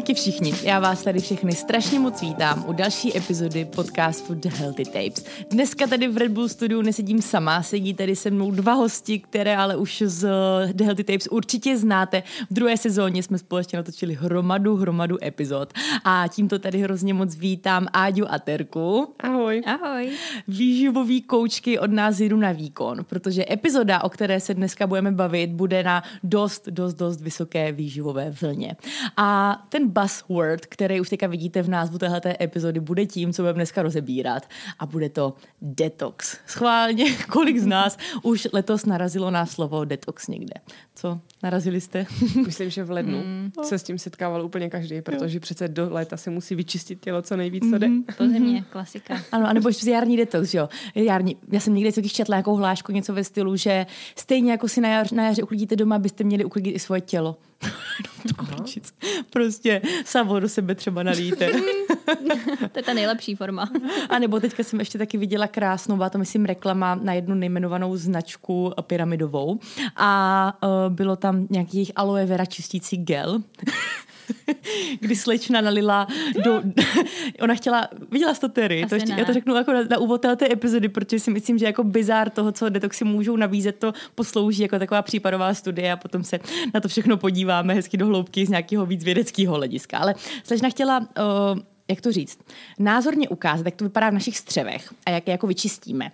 Ahojky všichni, já vás tady všechny strašně moc vítám u další epizody podcastu The Healthy Tapes. Dneska tady v Red Bull studiu nesedím sama, sedí tady se mnou dva hosti, které ale už z The Healthy Tapes určitě znáte. V druhé sezóně jsme společně natočili hromadu, hromadu epizod a tímto tady hrozně moc vítám Áďu a Terku. Ahoj. Ahoj. Výživový koučky od nás jdu na výkon, protože epizoda, o které se dneska budeme bavit, bude na dost, dost, dost vysoké výživové vlně. A ten buzzword, který už teďka vidíte v názvu téhleté epizody, bude tím, co budeme dneska rozebírat. A bude to detox. Schválně, kolik z nás už letos narazilo na slovo detox někde? Co? Narazili jste? Myslím, že v lednu mm. se s tím setkával úplně každý, protože jo. přece do léta se musí vyčistit tělo co nejvíc, co jde. Mm-hmm. To země, klasika. Ano, anebo ještě jarní detox, jo. Jarní. Já jsem někde co četla nějakou hlášku, něco ve stylu, že stejně jako si na, jar, na jaře uklidíte doma, byste měli uklidit i svoje tělo. prostě samo do sebe třeba nalíte. to je ta nejlepší forma. A nebo teďka jsem ještě taky viděla krásnou, byla to myslím reklama na jednu nejmenovanou značku pyramidovou a uh, bylo tam nějaký aloe vera čistící gel. kdy slečna nalila do... ona chtěla... Viděla jsi to, Terry? to ještě, já to řeknu jako na, na úvod té epizody, protože si myslím, že jako bizár toho, co detoxy můžou nabízet, to poslouží jako taková případová studie a potom se na to všechno podíváme hezky do hloubky z nějakého víc vědeckého hlediska. Ale slečna chtěla... Uh, jak to říct, názorně ukázat, jak to vypadá v našich střevech a jak je jako vyčistíme.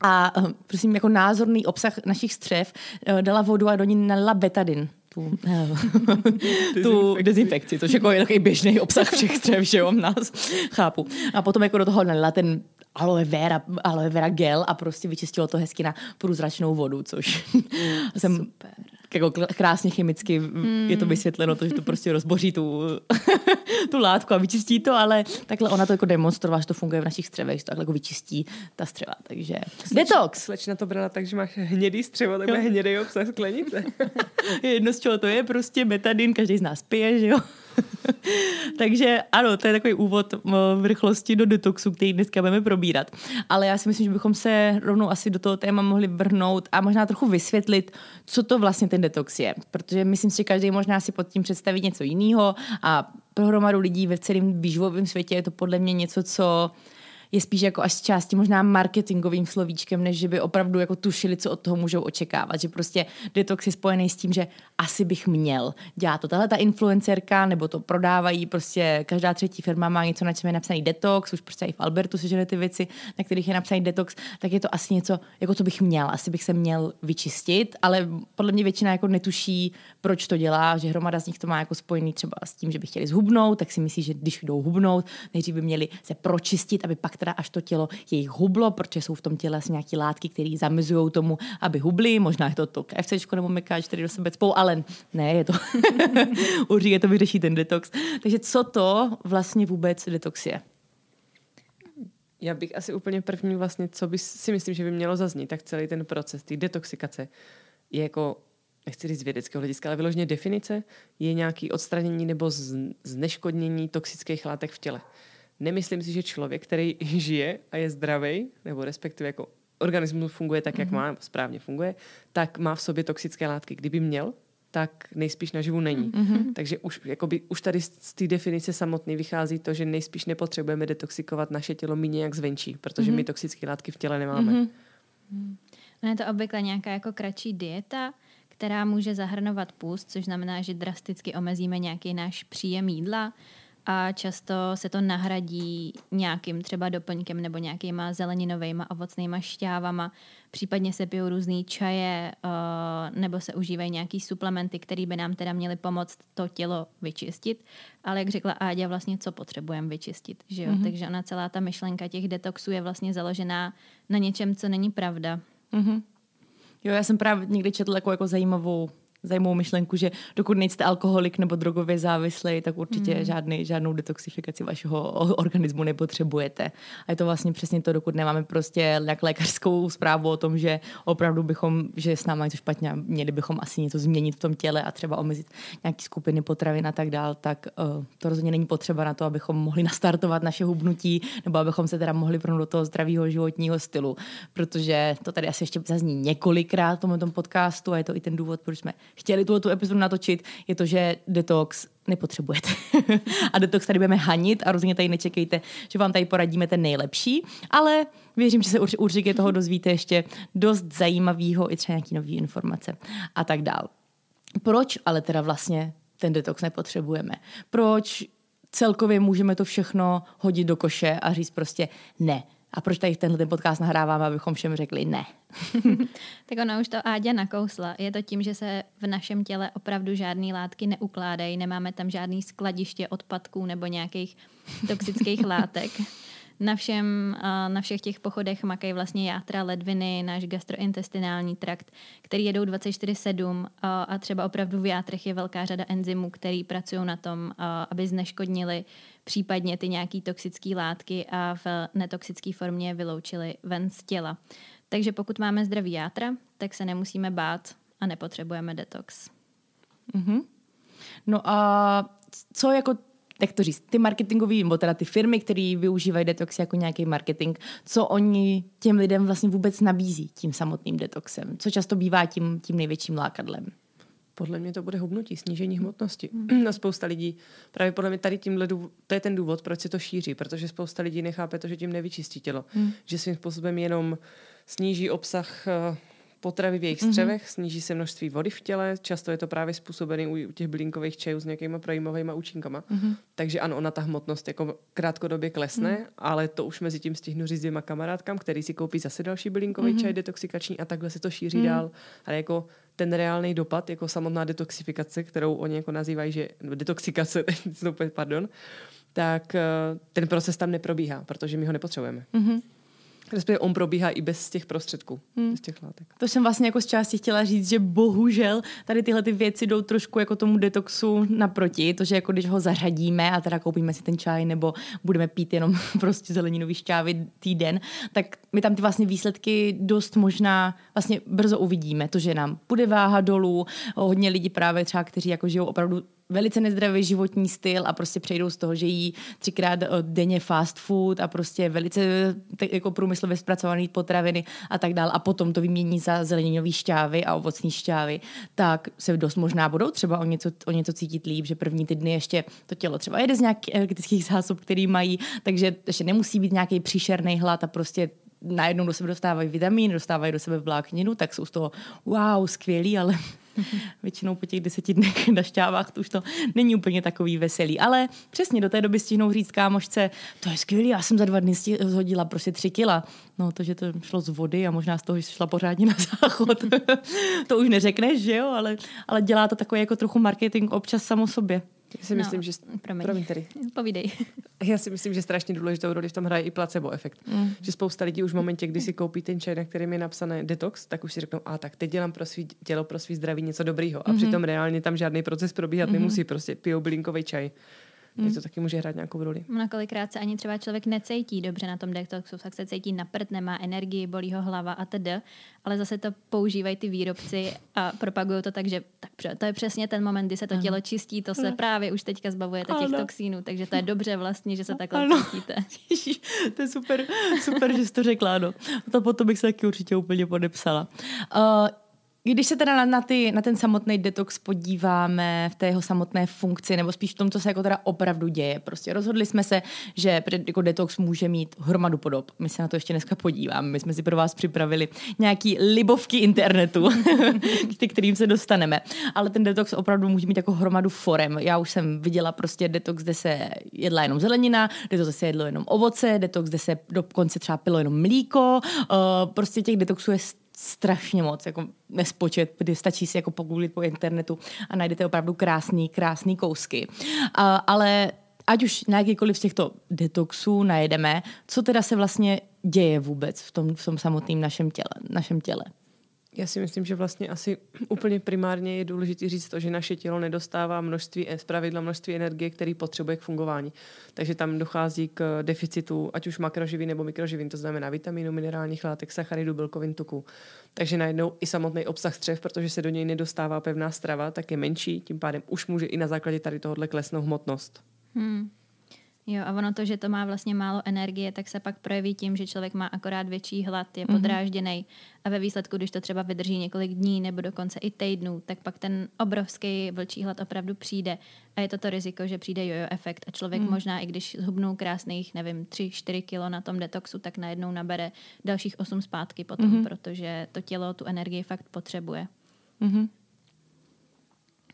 A uh, prosím, jako názorný obsah našich střev uh, dala vodu a do ní nalila betadin. Tu, tu dezinfekci, což jako je takový běžný obsah všech střev, že jo, nás. Chápu. A potom jako do toho nalila ten aloe vera, aloe vera gel a prostě vyčistilo to hezky na průzračnou vodu, což mm, jsem Super jako krásně chemicky hmm. je to vysvětleno, to, že to prostě rozboří tu, tu látku a vyčistí to, ale takhle ona to jako demonstrovala, že to funguje v našich střevech, že to takhle jako vyčistí ta střeva, takže Sleč, detox. Slečna to brala tak, že máš hnědý střevo, takhle hnědý obsah sklenice. Jedno z čeho to je, prostě betadin, každý z nás pije, že jo. Takže ano, to je takový úvod v rychlosti do detoxu, který dneska budeme probírat. Ale já si myslím, že bychom se rovnou asi do toho téma mohli vrhnout a možná trochu vysvětlit, co to vlastně ten detox je. Protože myslím si, že každý možná si pod tím představí něco jiného a pro hromadu lidí ve celém výživovém světě je to podle mě něco, co je spíš jako až z části možná marketingovým slovíčkem, než že by opravdu jako tušili, co od toho můžou očekávat. Že prostě detox je spojený s tím, že asi bych měl dělat to. Tahle ta influencerka, nebo to prodávají, prostě každá třetí firma má něco, na čem je napsaný detox, už prostě i v Albertu sežene ty věci, na kterých je napsaný detox, tak je to asi něco, jako co bych měl. Asi bych se měl vyčistit, ale podle mě většina jako netuší, proč to dělá, že hromada z nich to má jako spojený třeba s tím, že by chtěli zhubnout, tak si myslí, že když jdou hubnout, nejdřív by měli se pročistit, aby pak teda až to tělo jejich hublo, protože jsou v tom těle asi nějaké látky, které zamizují tomu, aby hubly. Možná je to to KFC nebo mekáč, který do sebe spou, ale ne, je to určitě to vyřeší ten detox. Takže co to vlastně vůbec detox je? Já bych asi úplně první vlastně, co by si myslím, že by mělo zaznít, tak celý ten proces té detoxikace je jako nechci říct z vědeckého hlediska, ale vyloženě definice je nějaký odstranění nebo zneškodnění toxických látek v těle nemyslím si, že člověk, který žije a je zdravý, nebo respektive jako organismus funguje tak, jak mm-hmm. má, správně funguje, tak má v sobě toxické látky. Kdyby měl, tak nejspíš naživu není. Mm-hmm. Takže už, jakoby, už tady z té definice samotné vychází to, že nejspíš nepotřebujeme detoxikovat naše tělo mi nějak zvenčí, protože mm-hmm. my toxické látky v těle nemáme. Mm-hmm. No je to obvykle nějaká jako kratší dieta, která může zahrnovat půst, což znamená, že drasticky omezíme nějaký náš příjem jídla, a často se to nahradí nějakým třeba doplňkem nebo nějakýma zeleninovými ovocnýma šťávama. Případně se pijou různé čaje uh, nebo se užívají nějaký suplementy, které by nám teda měly pomoct to tělo vyčistit. Ale jak řekla Áďa, vlastně co potřebujeme vyčistit. Že jo? Mm-hmm. Takže ona celá ta myšlenka těch detoxů je vlastně založená na něčem, co není pravda. Mm-hmm. Jo, já jsem právě někdy četla jako, jako zajímavou zajímavou myšlenku, že dokud nejste alkoholik nebo drogově závislý, tak určitě mm. žádný, žádnou detoxifikaci vašeho organismu nepotřebujete. A je to vlastně přesně to, dokud nemáme prostě nějak lékařskou zprávu o tom, že opravdu bychom, že s námi něco špatně a měli bychom asi něco změnit v tom těle a třeba omezit nějaké skupiny potravin a tak dál, tak uh, to rozhodně není potřeba na to, abychom mohli nastartovat naše hubnutí nebo abychom se teda mohli vrhnout do toho zdravého životního stylu. Protože to tady asi ještě zazní několikrát v tomto podcastu a je to i ten důvod, proč jsme chtěli tuto epizodu natočit, je to, že detox nepotřebujete. a detox tady budeme hanit a rozhodně tady nečekejte, že vám tady poradíme ten nejlepší, ale věřím, že se určitě toho dozvíte ještě dost zajímavého i třeba nějaký nový informace a tak dál. Proč ale teda vlastně ten detox nepotřebujeme? Proč celkově můžeme to všechno hodit do koše a říct prostě ne. A proč tady tenhle ten podcast nahráváme, abychom všem řekli ne? tak ona už to Áďa nakousla. Je to tím, že se v našem těle opravdu žádné látky neukládají, nemáme tam žádný skladiště odpadků nebo nějakých toxických látek. Na, všem, na všech těch pochodech makají vlastně játra, ledviny, náš gastrointestinální trakt, který jedou 24-7 a třeba opravdu v játrech je velká řada enzymů, který pracují na tom, aby zneškodnili případně ty nějaké toxické látky a v netoxické formě vyloučili ven z těla. Takže pokud máme zdravý játra, tak se nemusíme bát a nepotřebujeme detox. Mm-hmm. No a co jako jak to říct, ty marketingové, nebo teda ty firmy, které využívají detox jako nějaký marketing, co oni těm lidem vlastně vůbec nabízí tím samotným detoxem, co často bývá tím, tím největším lákadlem. Podle mě to bude hubnutí, snížení hmotnosti. Mm. Na spousta lidí, právě podle mě tady tímhle, důvod, to je ten důvod, proč se to šíří, protože spousta lidí nechápe to, že tím nevyčistí tělo. Mm. Že svým způsobem jenom sníží obsah uh, potravy v jejich mhm. střevech, mm-hmm. sníží se množství vody v těle, často je to právě způsobené u, u těch bylinkových čajů s nějakýma projímovými účinkama. Mm-hmm. Takže ano, ona ta hmotnost jako krátkodobě klesne, mm-hmm. ale to už mezi tím stihnu říct dvěma kamarádkám, který si koupí zase další bylinkový mm-hmm. čaj detoxikační a takhle se to šíří mm-hmm. dál. Ale jako ten reálný dopad, jako samotná detoxifikace, kterou oni jako nazývají, že detoxikace, pardon, tak eh, ten proces tam neprobíhá, protože my ho nepotřebujeme. Mm-hmm. Respektive on probíhá i bez těch prostředků, hmm. bez těch látek. To jsem vlastně jako z části chtěla říct, že bohužel tady tyhle ty věci jdou trošku jako tomu detoxu naproti, to, že jako když ho zařadíme a teda koupíme si ten čaj nebo budeme pít jenom prostě zeleninový šťávy týden, tak my tam ty vlastně výsledky dost možná vlastně brzo uvidíme. To, že nám bude váha dolů, hodně lidí právě třeba, kteří jako žijou opravdu velice nezdravý životní styl a prostě přejdou z toho, že jí třikrát denně fast food a prostě velice jako průmyslově zpracované potraviny a tak dál. A potom to vymění za zeleninové šťávy a ovocní šťávy, tak se dost možná budou třeba o něco, o něco cítit líp, že první ty dny ještě to tělo třeba jede z nějakých energetických zásob, který mají, takže ještě nemusí být nějaký příšerný hlad a prostě najednou do sebe dostávají vitamín, dostávají do sebe vlákninu, tak jsou z toho wow, skvělý, ale Většinou po těch deseti dnech na šťávách to už to není úplně takový veselý. Ale přesně do té doby stihnou říct kámošce, to je skvělý, já jsem za dva dny zhodila prostě tři kila. No to, že to šlo z vody a možná z toho šla pořádně na záchod, to už neřekneš, že jo, ale, ale dělá to takový jako trochu marketing občas samo sobě. Já si myslím, no, že... Promiň. promiň tady. Povídej. Já si myslím, že strašně důležitou roli v tom hraje i placebo efekt. Mm. Že spousta lidí už v momentě, kdy si koupí ten čaj, na kterým je napsané detox, tak už si řeknou, a tak teď dělám pro svý tělo, pro svý zdraví něco dobrýho. A mm-hmm. přitom reálně tam žádný proces probíhat mm-hmm. nemusí, prostě pijou bylinkový čaj. Mm. Tak to taky může hrát nějakou roli. Na kolikrát se ani třeba člověk necítí dobře na tom detoxu, tak se cítí na prd, nemá energii, bolí ho hlava a td. Ale zase to používají ty výrobci a propagují to tak, že tak to je přesně ten moment, kdy se to tělo čistí, to se právě už teďka zbavujete těch toxínů, takže to je dobře vlastně, že se takhle ano. cítíte. To je super, super, že jsi to řekla, no. To potom bych se taky určitě úplně podepsala. Uh, když se teda na, na, ty, na ten samotný detox podíváme v té jeho samotné funkci, nebo spíš v tom, co se jako teda opravdu děje. Prostě rozhodli jsme se, že jako detox může mít hromadu podob. My se na to ještě dneska podíváme. My jsme si pro vás připravili nějaký libovky internetu, k kterým se dostaneme. Ale ten detox opravdu může mít jako hromadu forem. Já už jsem viděla prostě detox, kde se jedla jenom zelenina, detox, kde se jedlo jenom ovoce, detox, kde se dokonce třeba pilo jenom mlíko. Uh, prostě těch detoxů je strašně moc, jako nespočet, kdy stačí si jako pogooglit po internetu a najdete opravdu krásný, krásný kousky. A, ale ať už na jakýkoliv z těchto detoxů najedeme, co teda se vlastně děje vůbec v tom, v tom samotném našem těle, našem těle. Já si myslím, že vlastně asi úplně primárně je důležité říct to, že naše tělo nedostává množství, z pravidla množství energie, který potřebuje k fungování. Takže tam dochází k deficitu, ať už makroživin nebo mikroživin, to znamená vitamínu, minerálních látek, sacharidů, bílkovin, tuku. Takže najednou i samotný obsah střev, protože se do něj nedostává pevná strava, tak je menší, tím pádem už může i na základě tady tohohle klesnout hmotnost. Hmm. Jo, a ono to, že to má vlastně málo energie, tak se pak projeví tím, že člověk má akorát větší hlad, je podrážděný a ve výsledku, když to třeba vydrží několik dní nebo dokonce i týdnů, tak pak ten obrovský vlčí hlad opravdu přijde a je to to riziko, že přijde jojo efekt a člověk mm. možná i když zhubnul krásných, nevím, 3-4 kilo na tom detoxu, tak najednou nabere dalších 8 zpátky potom, mm. protože to tělo tu energii fakt potřebuje. Mm-hmm.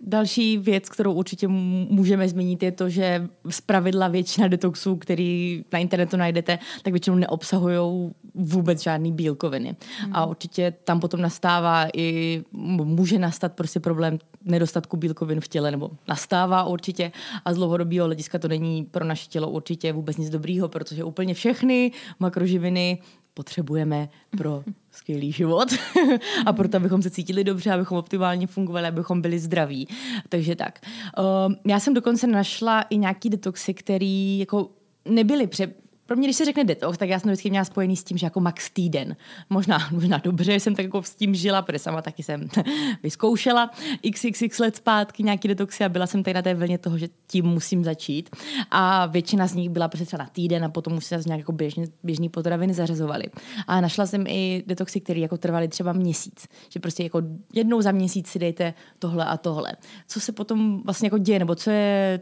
Další věc, kterou určitě můžeme zmínit, je to, že z pravidla většina detoxů, který na internetu najdete, tak většinou neobsahují vůbec žádný bílkoviny. Mm. A určitě tam potom nastává i, může nastat prostě problém nedostatku bílkovin v těle, nebo nastává určitě a z dlouhodobého hlediska to není pro naše tělo určitě vůbec nic dobrýho, protože úplně všechny makroživiny potřebujeme pro skvělý život a proto, abychom se cítili dobře, abychom optimálně fungovali, abychom byli zdraví. Takže tak. Uh, já jsem dokonce našla i nějaký detoxy, který jako nebyly pře- pro mě, když se řekne detox, tak já jsem vždycky měla spojený s tím, že jako max týden. Možná, možná dobře, jsem tak jako s tím žila, protože sama taky jsem vyzkoušela xxx let zpátky nějaký detoxy a byla jsem tady na té vlně toho, že tím musím začít. A většina z nich byla prostě třeba na týden a potom už se nějak jako běžně, běžný potraviny zařazovaly. A našla jsem i detoxy, které jako trvaly třeba měsíc. Že prostě jako jednou za měsíc si dejte tohle a tohle. Co se potom vlastně jako děje, nebo co je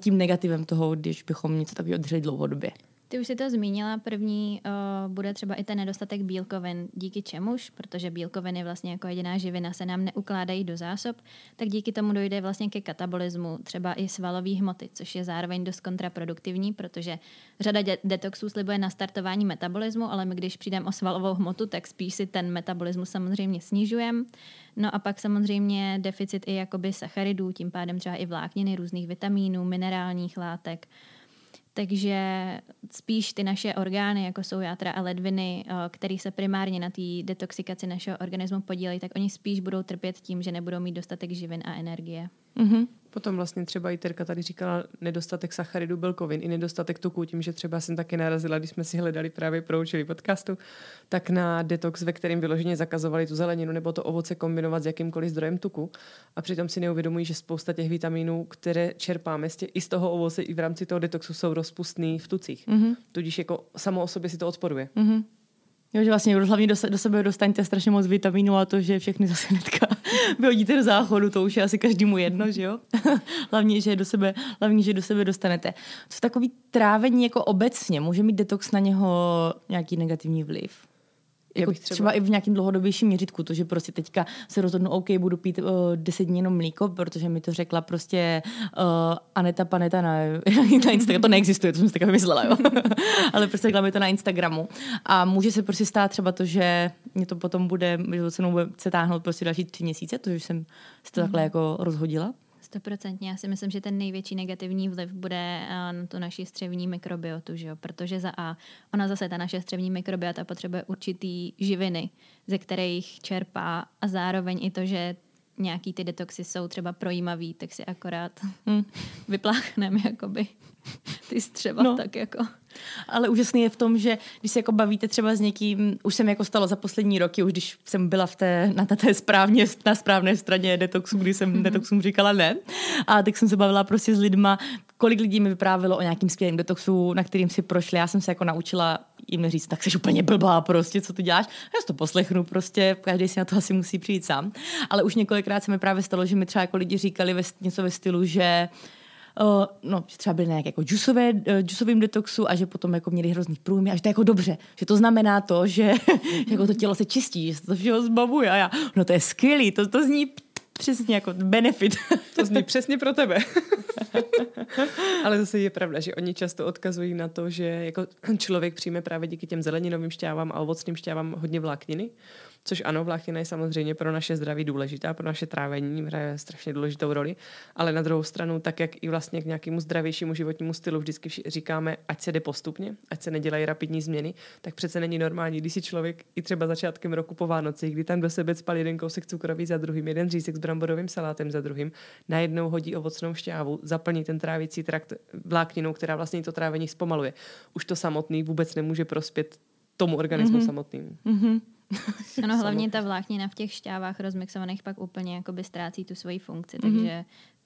tím negativem toho, když bychom něco takového drželi dlouhodobě? Ty už si to zmínila, první uh, bude třeba i ten nedostatek bílkovin, díky čemuž, protože bílkoviny vlastně jako jediná živina se nám neukládají do zásob, tak díky tomu dojde vlastně ke katabolismu třeba i svalové hmoty, což je zároveň dost kontraproduktivní, protože řada de- detoxů slibuje nastartování metabolismu, ale my když přijdeme o svalovou hmotu, tak spíš si ten metabolismus samozřejmě snižujeme. No a pak samozřejmě deficit i jakoby sacharidů, tím pádem třeba i vlákniny, různých vitamínů, minerálních látek, takže spíš ty naše orgány, jako jsou játra a ledviny, eh, které se primárně na té detoxikaci našeho organismu podílejí, tak oni spíš budou trpět tím, že nebudou mít dostatek živin a energie. Mm-hmm. Potom vlastně třeba i Terka tady říkala nedostatek sacharidů, bílkovin i nedostatek tuků, tím, že třeba jsem taky narazila, když jsme si hledali právě pro učili podcastu, tak na detox, ve kterém vyloženě zakazovali tu zeleninu nebo to ovoce kombinovat s jakýmkoliv zdrojem tuku. A přitom si neuvědomují, že spousta těch vitaminů, které čerpáme i z toho ovoce, i v rámci toho detoxu, jsou rozpustný v tucích. Mm-hmm. Tudíž jako samo o sobě si to odporuje. Mm-hmm. Jo, že vlastně hlavně do, sebe dostaňte strašně moc vitamínů a to, že všechny zase netka vyhodíte do záchodu, to už je asi každému jedno, že jo? hlavně, že do sebe, hlavně, že do sebe dostanete. Co takový trávení jako obecně, může mít detox na něho nějaký negativní vliv? Jako třeba... třeba i v nějakém dlouhodobějším měřitku, to, že prostě teďka se rozhodnu, OK, budu pít uh, 10 dní jenom mlíko, protože mi to řekla prostě uh, Aneta Paneta na, na Instagramu, to neexistuje, to jsem si tak vymyslela, jo. ale prostě řekla mi to na Instagramu. A může se prostě stát třeba to, že mě to potom bude, že to cenou bude se táhnout prostě další tři měsíce, to, že jsem si to takhle jako rozhodila. Stoprocentně. Já si myslím, že ten největší negativní vliv bude eh, na tu naši střevní mikrobiotu, že jo? protože za A, ona zase, ta naše střevní mikrobiota potřebuje určitý živiny, ze kterých čerpá a zároveň i to, že nějaký ty detoxy jsou třeba projímavý, tak si akorát hmm. vypláchneme jakoby ty střeva no. tak jako. Ale úžasný je v tom, že když se jako bavíte třeba s někým, už jsem jako stalo za poslední roky, už když jsem byla v té, na té správně, na správné straně detoxu, kdy jsem mm-hmm. detoxům říkala ne. A tak jsem se bavila prostě s lidma, kolik lidí mi vyprávilo o nějakým skvělým detoxu, na kterým si prošli. Já jsem se jako naučila jim říct, tak jsi úplně blbá prostě, co tu děláš. Já si to poslechnu prostě, každý si na to asi musí přijít sám. Ale už několikrát se mi právě stalo, že mi třeba jako lidi říkali ve, něco ve stylu, že Uh, no, že třeba byli nějak jako džusové, uh, džusovým detoxu a že potom jako měli hrozný průmy a že to je jako dobře, že to znamená to, že jako to tělo se čistí, že se to všeho zbavuje a já, no to je skvělý, to, to zní přesně jako benefit. To zní přesně pro tebe. Ale zase je pravda, že oni často odkazují na to, že jako člověk přijme právě díky těm zeleninovým šťávám a ovocným šťávám hodně vlákniny což ano, vláknina je samozřejmě pro naše zdraví důležitá, pro naše trávení hraje strašně důležitou roli, ale na druhou stranu, tak jak i vlastně k nějakému zdravějšímu životnímu stylu vždycky říkáme, ať se jde postupně, ať se nedělají rapidní změny, tak přece není normální, když si člověk i třeba začátkem roku po Vánoci, kdy tam do sebe spal jeden kousek cukroví za druhým, jeden řízek s bramborovým salátem za druhým, najednou hodí ovocnou šťávu, zaplní ten trávicí trakt vlákninou, která vlastně to trávení zpomaluje. Už to samotný vůbec nemůže prospět tomu organismu mm-hmm. samotnému. Mm-hmm. ano, hlavně ta vláknina v těch šťávách rozmixovaných pak úplně jakoby ztrácí tu svoji funkci, mm-hmm. takže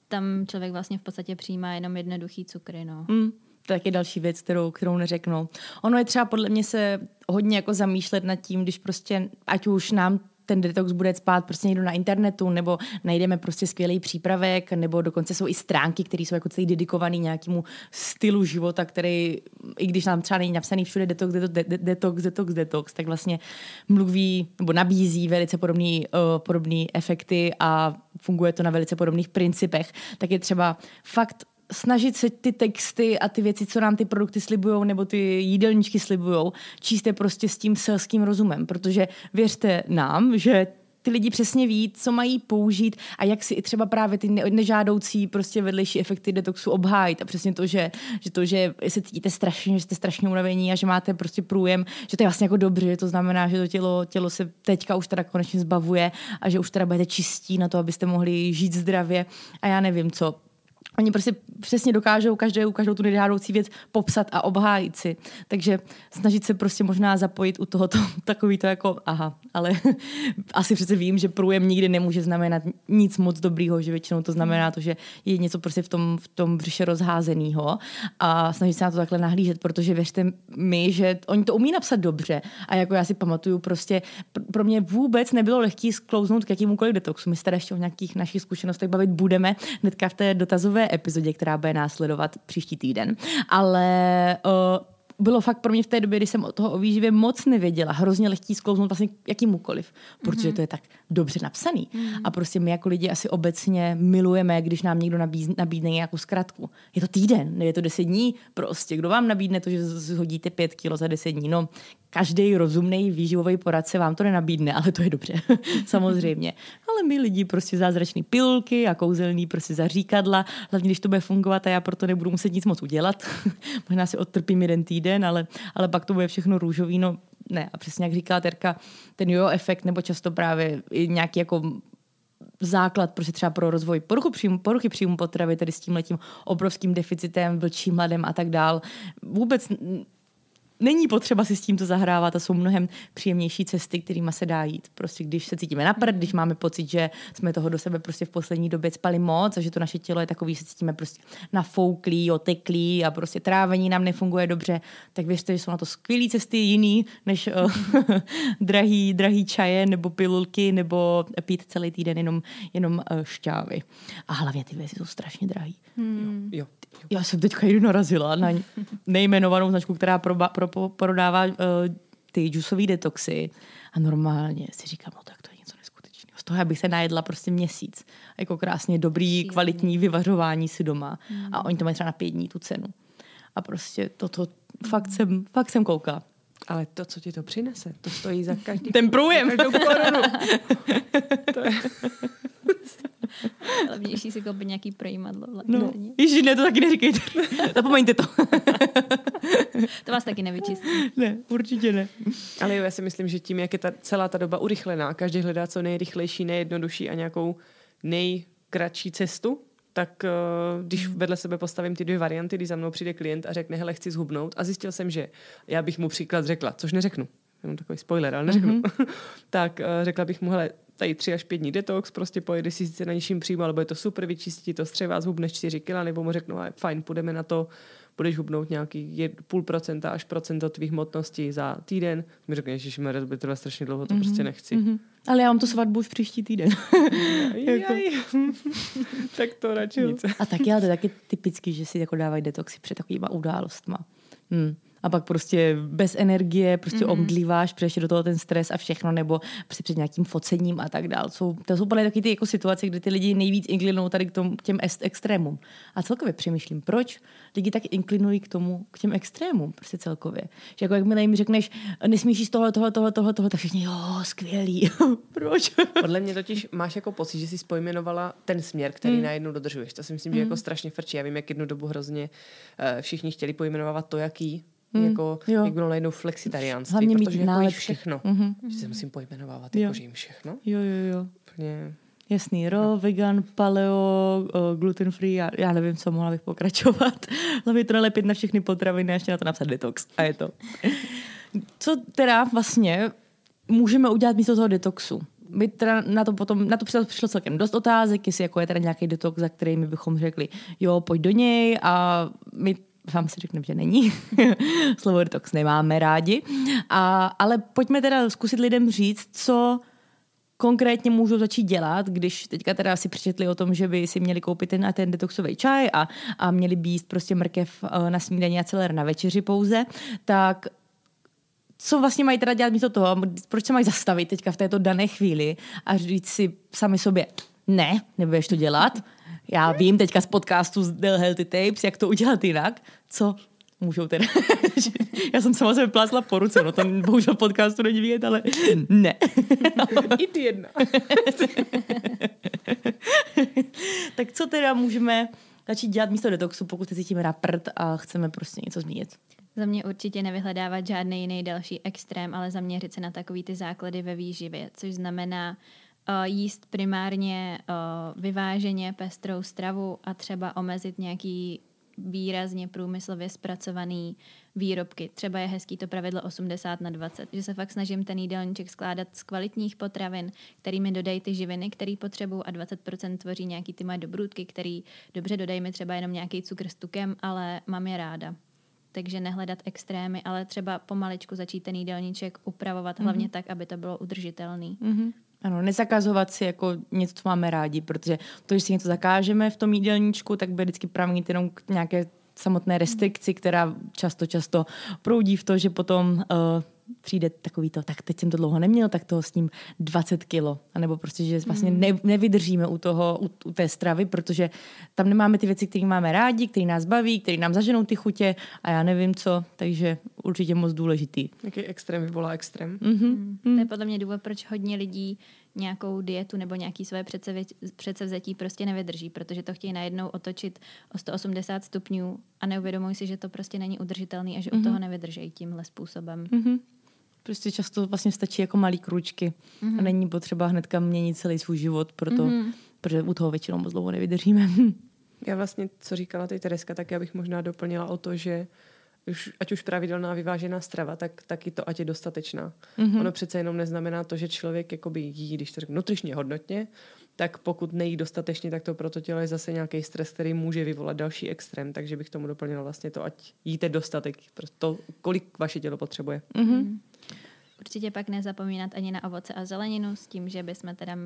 tam člověk vlastně v podstatě přijímá jenom jednoduchý cukry. No. Mm. to je taky další věc, kterou, kterou neřeknu. Ono je třeba podle mě se hodně jako zamýšlet nad tím, když prostě, ať už nám ten detox bude spát prostě někdo na internetu, nebo najdeme prostě skvělý přípravek, nebo dokonce jsou i stránky, které jsou jako celý dedikovaný nějakému stylu života, který, i když nám třeba není napsaný všude detox, detox, detox, detox, detox, tak vlastně mluví nebo nabízí velice podobný, uh, podobný efekty a funguje to na velice podobných principech, tak je třeba fakt snažit se ty texty a ty věci, co nám ty produkty slibují, nebo ty jídelníčky slibují, číst je prostě s tím selským rozumem, protože věřte nám, že ty lidi přesně ví, co mají použít a jak si i třeba právě ty nežádoucí prostě vedlejší efekty detoxu obhájit. A přesně to, že, že to, že se cítíte strašně, že jste strašně unavení a že máte prostě průjem, že to je vlastně jako dobře, že to znamená, že to tělo, tělo se teďka už teda konečně zbavuje a že už teda budete čistí na to, abyste mohli žít zdravě a já nevím co Oni prostě přesně dokážou každou, každou tu nežádoucí věc popsat a obhájit si. Takže snažit se prostě možná zapojit u tohoto takový to jako, aha, ale asi přece vím, že průjem nikdy nemůže znamenat nic moc dobrýho, že většinou to znamená to, že je něco prostě v tom, v tom břiše rozházenýho a snažit se na to takhle nahlížet, protože věřte mi, že oni to umí napsat dobře a jako já si pamatuju prostě, pro mě vůbec nebylo lehký sklouznout k jakýmukoliv detoxu. My se ještě o nějakých našich zkušenostech bavit budeme hnedka v té dotazové epizodě, která bude následovat příští týden. Ale uh, bylo fakt pro mě v té době, kdy jsem o toho o výživě moc nevěděla, hrozně lehký sklouznout vlastně jakýmukoliv, protože mm-hmm. to je tak dobře napsaný. Mm-hmm. A prostě my jako lidi asi obecně milujeme, když nám někdo nabídne nějakou zkratku. Je to týden, je to deset dní, prostě. Kdo vám nabídne to, že zhodíte pět kilo za deset dní? No, každý rozumný výživový poradce vám to nenabídne, ale to je dobře, samozřejmě. Ale my lidi prostě zázračný pilulky a kouzelný prostě zaříkadla, hlavně když to bude fungovat a já proto nebudu muset nic moc udělat. Možná si odtrpím jeden týden, ale, ale pak to bude všechno růžový, no ne. A přesně jak říkala Terka, ten jo efekt nebo často právě nějaký jako základ prostě třeba pro rozvoj poruchy příjmu, poruchy příjmu potravy, tedy s tím letím obrovským deficitem, vlčím mladem a tak dál. Vůbec není potřeba si s tímto zahrávat a jsou mnohem příjemnější cesty, kterými se dá jít. Prostě když se cítíme napřed, když máme pocit, že jsme toho do sebe prostě v poslední době spali moc a že to naše tělo je takový, že se cítíme prostě nafouklý, oteklý a prostě trávení nám nefunguje dobře, tak věřte, že jsou na to skvělé cesty jiný než uh, drahý, drahý čaje nebo pilulky nebo pít celý týden jenom, jenom uh, šťávy. A hlavně ty věci jsou strašně drahý. Hmm. Jo, jo. Já jsem teďka jdu narazila na nejmenovanou značku, která proba, pro, prodává uh, ty džusové detoxy a normálně si říkám, no tak to je něco neskutečného. Z toho bych se najedla prostě měsíc. Jako krásně dobrý, kvalitní vyvařování si doma. Hmm. A oni to mají třeba na pět dní tu cenu. A prostě toto fakt jsem, fakt jsem koukala. Ale to, co ti to přinese, to stojí za každý... Ten průjem. Každou korunu. to je... Levnější si koupit nějaký projímadlo. No. Ježi, ne, to taky neříkejte. Zapomeňte to. to vás taky nevyčistí. Ne, určitě ne. Ale jo, já si myslím, že tím, jak je ta, celá ta doba urychlená, každý hledá co nejrychlejší, nejjednodušší a nějakou nejkratší cestu, tak uh, když vedle sebe postavím ty dvě varianty, když za mnou přijde klient a řekne, hele, chci zhubnout a zjistil jsem, že já bych mu příklad řekla, což neřeknu, jenom takový spoiler, ale neřeknu, mm-hmm. tak uh, řekla bych mu, hele, tady tři až pět dní detox, prostě pojede si sice na nižším příjmu, ale bude to super, vyčistí to střeva, zhubneš 4 kg, nebo mu řeknu, fajn, půjdeme na to, budeš hubnout nějaký půl procenta až procento tvých hmotností za týden. Mi řekne, že to by trvá strašně dlouho, to mm-hmm. prostě nechci. Mm-hmm. Ale já mám tu svatbu už příští týden. jako. tak to radši nic. A taky, ale to je taky typický, že si jako dávají detoxy před takovýma událostma. Hmm a pak prostě bez energie, prostě mm-hmm. omdlíváš, přiješ do toho ten stres a všechno, nebo prostě před nějakým focením a tak dál. Jsou, to jsou úplně taky ty jako situace, kdy ty lidi nejvíc inklinují tady k, tomu, k těm extrémům. A celkově přemýšlím, proč lidi tak inklinují k tomu, k těm extrémům, prostě celkově. Že jako jakmile jim řekneš, nesmíš jíst tohle, tohle, tohle, tohle, tohle, tak všichni, jo, skvělý. proč? Podle mě totiž máš jako pocit, že jsi spojmenovala ten směr, který mm. najednou dodržuješ. To si myslím, mm. že jako strašně frčí. Já vím, jak jednu dobu hrozně uh, všichni chtěli pojmenovat to, jaký Mm, jako, jo. jak bylo najednou flexitariánství, Hlavně protože mít jako všechno. Mm-hmm. Že se musím pojmenovávat, jako, že jim všechno. Jo, jo, jo. Úplně... Jasný, raw, no. vegan, paleo, gluten free, já, já nevím, co mohla bych pokračovat. Hlavně to nalepit na všechny potraviny a ještě na to napsat detox. A je to. Co teda vlastně můžeme udělat místo toho detoxu? My teda na to potom, na to přišlo celkem dost otázek, jestli jako je teda nějaký detox, za který my bychom řekli, jo, pojď do něj a my vám si řekneme, že není. Slovo detox nemáme rádi. A, ale pojďme teda zkusit lidem říct, co konkrétně můžou začít dělat, když teďka teda si přečetli o tom, že by si měli koupit ten a ten detoxový čaj a, a měli by jíst prostě mrkev eh, na snídaní a celer na večeři pouze, tak co vlastně mají teda dělat místo toho, proč se mají zastavit teďka v této dané chvíli a říct si sami sobě, ne, nebudeš to dělat, já vím teďka z podcastu z The Healthy Tapes, jak to udělat jinak, co můžou teda. Já jsem sama se vyplásla po ruce, no to bohužel podcastu není vidět, ale ne. I ty jedna. tak co teda můžeme začít dělat místo detoxu, pokud se cítíme na prd a chceme prostě něco změnit? Za mě určitě nevyhledávat žádný jiný další extrém, ale zaměřit se na takový ty základy ve výživě, což znamená jíst primárně uh, vyváženě pestrou stravu a třeba omezit nějaký výrazně průmyslově zpracovaný výrobky. Třeba je hezký to pravidlo 80 na 20, že se fakt snažím ten jídelníček skládat z kvalitních potravin, kterými dodají ty živiny, které potřebují a 20% tvoří nějaký ty moje dobrůdky, který dobře dodají mi třeba jenom nějaký cukr s tukem, ale mám je ráda. Takže nehledat extrémy, ale třeba pomaličku začít ten jídelníček upravovat, mm-hmm. hlavně tak, aby to bylo udržitelný. Mm-hmm. Ano, nezakazovat si jako něco, co máme rádi, protože to, že si něco zakážeme v tom jídelníčku, tak bude vždycky pramít jenom k nějaké samotné restrikci, která často, často proudí v to, že potom uh, přijde takový to, tak teď jsem to dlouho neměl, tak toho s ním 20 kilo. A nebo prostě, že vlastně ne, nevydržíme u toho, u, u té stravy, protože tam nemáme ty věci, které máme rádi, které nás baví, které nám zaženou ty chutě a já nevím co, takže určitě moc důležitý. Jaký extrém vyvolá extrém. Mm-hmm. Mm. To je podle mě důvod, proč hodně lidí nějakou dietu nebo nějaký své předsevzetí prostě nevydrží, protože to chtějí najednou otočit o 180 stupňů a neuvědomují si, že to prostě není udržitelný a že mm-hmm. u mhm. toho nevydrží tímhle způsobem. Mm-hmm. Prostě často vlastně stačí jako malý kručky mm-hmm. a není potřeba hnedka měnit celý svůj život, proto, mm-hmm. protože u toho většinou moc dlouho nevydržíme. já vlastně, co říkala teď Tereska, tak já bych možná doplnila o to, že už, ať už pravidelná vyvážená strava, tak taky to ať je dostatečná. Mm-hmm. Ono přece jenom neznamená to, že člověk jakoby jí, když to řeknu, nutričně hodnotně, tak pokud nejí dostatečně, tak to pro to tělo je zase nějaký stres, který může vyvolat další extrém. Takže bych tomu doplnila vlastně to, ať jíte dostatek, to, kolik vaše tělo potřebuje. Mm-hmm. Určitě pak nezapomínat ani na ovoce a zeleninu s tím, že bychom teda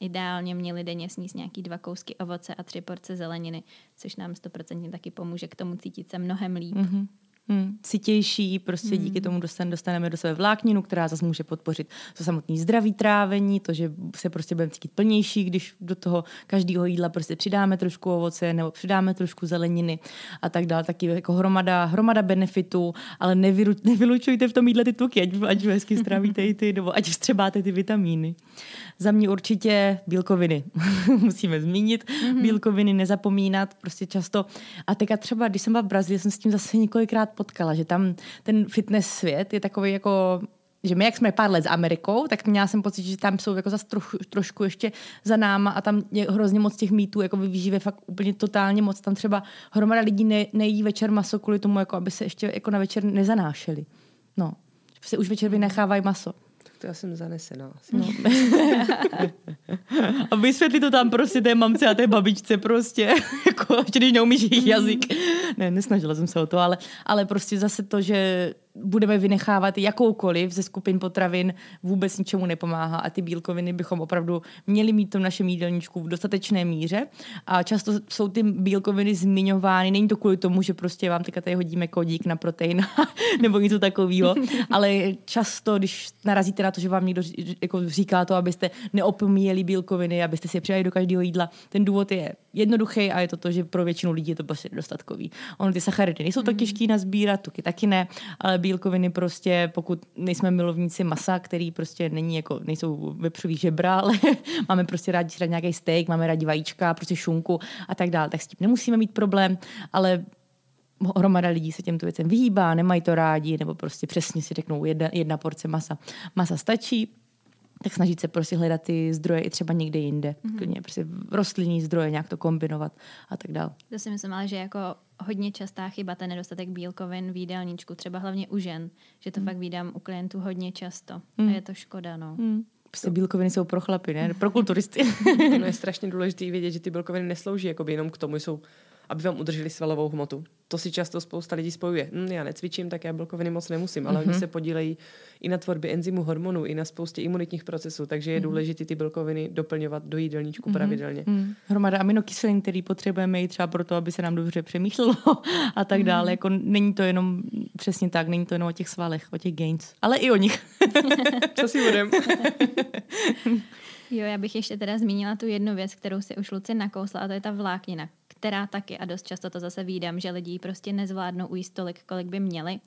ideálně měli denně sníst nějaký dva kousky ovoce a tři porce zeleniny, což nám stoprocentně taky pomůže k tomu cítit se mnohem líp. Mm-hmm hmm, citější, prostě hmm. díky tomu dostan, dostaneme do sebe vlákninu, která zase může podpořit to samotné zdraví trávení, to, že se prostě budeme cítit plnější, když do toho každého jídla prostě přidáme trošku ovoce nebo přidáme trošku zeleniny a tak dále. Taky jako hromada, hromada benefitů, ale nevyru, nevylučujte v tom jídle ty tuky, ať, ať hezky stravíte i ty, nebo ať vstřebáte ty vitamíny. Za mě určitě bílkoviny. Musíme zmínit mm-hmm. bílkoviny, nezapomínat, prostě často. A teďka třeba, když jsem byla v Brazílii, jsem s tím zase několikrát potkala, že tam ten fitness svět je takový jako že my, jak jsme pár let s Amerikou, tak měla jsem pocit, že tam jsou jako zase trochu, trošku ještě za náma a tam je hrozně moc těch mýtů, jako vyživě fakt úplně totálně moc. Tam třeba hromada lidí ne, nejí večer maso kvůli tomu, jako aby se ještě jako na večer nezanášeli. No, se už večer vynechávají maso to já jsem zanesená. No. a vysvětli to tam prostě té mamce a té babičce prostě, jako, když neumíš jejich jazyk. Ne, nesnažila jsem se o to, ale, ale prostě zase to, že budeme vynechávat jakoukoliv ze skupin potravin, vůbec ničemu nepomáhá a ty bílkoviny bychom opravdu měli mít v tom našem jídelníčku v dostatečné míře. A často jsou ty bílkoviny zmiňovány, není to kvůli tomu, že prostě vám teďka tady hodíme kodík na protein nebo něco takového, ale často, když narazíte na to, že vám někdo jako říká to, abyste neopomíjeli bílkoviny, abyste si je přidali do každého jídla, ten důvod je jednoduchý a je to to, že pro většinu lidí je to prostě dostatkový. Ono ty sacharidy nejsou tak těžký nazbírat, tuky taky ne, ale bílkoviny prostě, pokud nejsme milovníci masa, který prostě není jako, nejsou vepřový žebra, ale máme prostě rádi rádi nějaký steak, máme rádi vajíčka, prostě šunku a tak dále, tak s tím nemusíme mít problém, ale hromada lidí se těmto věcem vyhýbá, nemají to rádi, nebo prostě přesně si řeknou, jedna, jedna porce masa, masa stačí tak snažit se prostě hledat ty zdroje i třeba někde jinde. Mm-hmm. Klidně prostě rostlinní zdroje, nějak to kombinovat a tak dále. To si myslím, ale že jako hodně častá chyba ten nedostatek bílkovin v jídelníčku, třeba hlavně u žen, že to mm. fakt vídám u klientů hodně často mm. a je to škoda, no. Mm. Prostě bílkoviny jsou pro chlapy, ne? Pro kulturisty. no je strašně důležité vědět, že ty bílkoviny neslouží jakoby jenom k tomu, jsou aby vám udrželi svalovou hmotu. To si často spousta lidí spojuje. Hm, já necvičím, tak já bílkoviny moc nemusím, ale mm-hmm. oni se podílejí i na tvorbě enzymu hormonů, i na spoustě imunitních procesů, takže je mm-hmm. důležité ty bílkoviny doplňovat do jídelníčku mm-hmm. pravidelně. Mm. Hromada aminokyselin, který potřebujeme i třeba proto, aby se nám dobře přemýšlelo a tak dále. Mm-hmm. Jako není to jenom přesně tak, není to jenom o těch svalech, o těch gains, ale i o nich. Co si budem? Jo, já bych ještě teda zmínila tu jednu věc, kterou si už Luci nakousla, a to je ta vláknina, která taky, a dost často to zase výdám, že lidi prostě nezvládnou ujíst tolik, kolik by měli.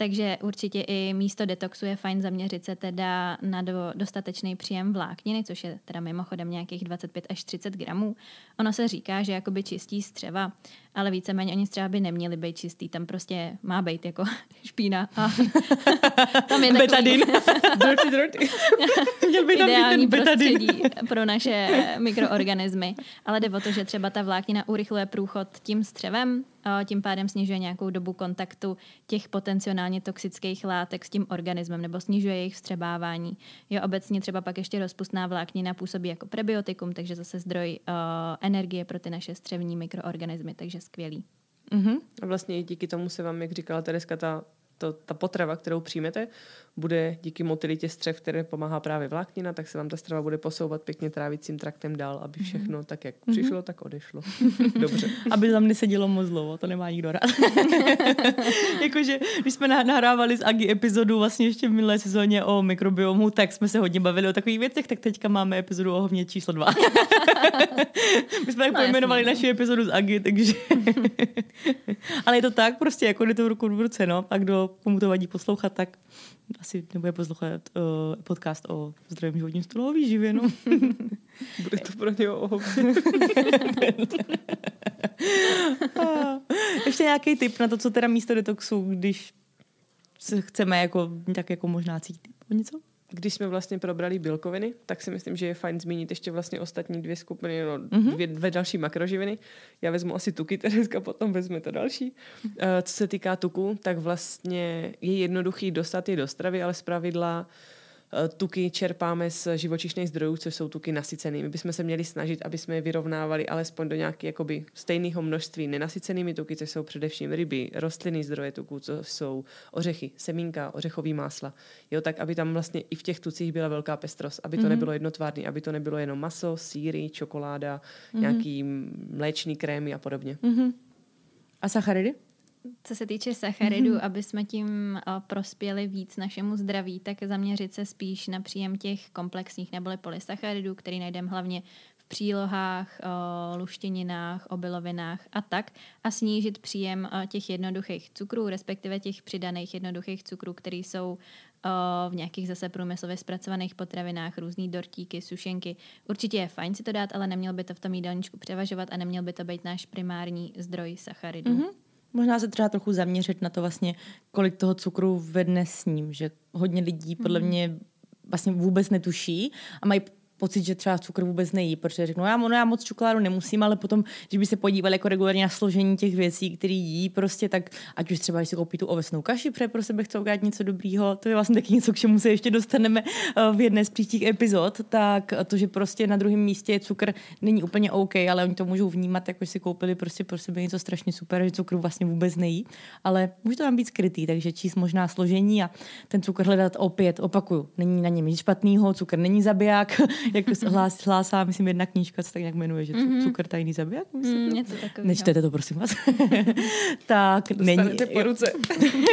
Takže určitě i místo detoxu je fajn zaměřit se teda na do, dostatečný příjem vlákniny, což je teda mimochodem nějakých 25 až 30 gramů. Ono se říká, že jakoby čistí střeva, ale víceméně oni třeba by neměli být čistý, tam prostě má být jako špína a tam je betadin. dirty, dirty. Měl by tam Ideální být ten prostředí pro naše mikroorganismy. Ale jde o to, že třeba ta vláknina urychluje průchod tím střevem, tím pádem snižuje nějakou dobu kontaktu těch potenciálně toxických látek s tím organismem nebo snižuje jejich vstřebávání. Jo, obecně třeba pak ještě rozpustná vláknina působí jako prebiotikum, takže zase zdroj uh, energie pro ty naše střevní mikroorganismy, takže skvělý. Mm-hmm. A vlastně i díky tomu se vám, jak říkala Tereska, ta, to, ta potrava, kterou přijmete, bude díky motilitě střev, které pomáhá právě vláknina, tak se vám ta strava bude posouvat pěkně trávicím traktem dál, aby mhm. všechno tak, jak mm-hmm. přišlo, tak odešlo. Dobře. aby tam nesedělo moc dlouho, to nemá nikdo rád. Jakože, když jsme nahrávali z Agi epizodu vlastně ještě v minulé sezóně o mikrobiomu, tak jsme se hodně bavili o takových věcech, tak teďka máme epizodu o hovně číslo dva. My jsme tak no, pojmenovali jasný. naši epizodu z Agi, takže... Ale je to tak, prostě jako jde to ruku v ruce, no. A kdo, komu to vadí poslouchat, tak asi nebude poslouchat uh, podcast o zdravém životním stylu a výživě, no. Bude to pro něho o Ještě nějaký tip na to, co teda místo detoxu, když se chceme jako, tak jako možná cítit o něco? Když jsme vlastně probrali bílkoviny, tak si myslím, že je fajn zmínit ještě vlastně ostatní dvě skupiny, no, mm-hmm. dvě, dvě další makroživiny. Já vezmu asi tuky, Tereska potom vezme to další. Uh, co se týká tuku, tak vlastně je jednoduchý dostat je do stravy, ale z pravidla Eh, tuky čerpáme z živočišných zdrojů, což jsou tuky nasycený. My bychom se měli snažit, aby jsme je vyrovnávali alespoň do nějaké jakoby stejného množství nenasycenými tuky, což jsou především ryby, rostlinný zdroje tuků, co jsou ořechy, semínka, ořechový másla. Jo, tak aby tam vlastně i v těch tucích byla velká pestrost, aby to mm-hmm. nebylo jednotvárný, aby to nebylo jenom maso, síry, čokoláda, mm-hmm. nějaký mléčný krémy a podobně. Mm-hmm. A sacharidy? Co se týče sacharidů, mm-hmm. aby jsme tím uh, prospěli víc našemu zdraví, tak zaměřit se spíš na příjem těch komplexních neboli polysacharidů, který najdeme hlavně v přílohách, uh, luštěninách, obilovinách a tak a snížit příjem uh, těch jednoduchých cukrů, respektive těch přidaných jednoduchých cukrů, které jsou v nějakých zase průmyslově zpracovaných potravinách, různý dortíky, sušenky. Určitě je fajn si to dát, ale neměl by to v tom jídelníčku převažovat a neměl by to být náš primární zdroj sacharidů. Mm-hmm. Možná se třeba trochu zaměřit na to vlastně, kolik toho cukru vedne s ním, že hodně lidí podle mhm. mě vlastně vůbec netuší a mají pocit, že třeba cukr vůbec nejí, protože řeknu, já, no, já moc čokoládu nemusím, ale potom, když by se podívali jako regulárně na složení těch věcí, které jí, prostě tak, ať už třeba, když si koupí tu ovesnou kaši, protože pro sebe chce udělat něco dobrýho, to je vlastně taky něco, k čemu se ještě dostaneme eh, v jedné z příštích epizod, tak to, že prostě na druhém místě je cukr, není úplně OK, ale oni to můžou vnímat, jako si koupili prostě pro sebe něco strašně super, že cukru vlastně vůbec nejí, ale může to tam být skrytý, takže číst možná složení a ten cukr hledat opět, opakuju, není na něm nic špatného, cukr není zabiják, jak hlás, hlásá, myslím, jedna knížka, co tak nějak jmenuje, že mm-hmm. cukr tajný zabiják. Mm, něco takového. Nečtete to, prosím vás. tak není, po ruce.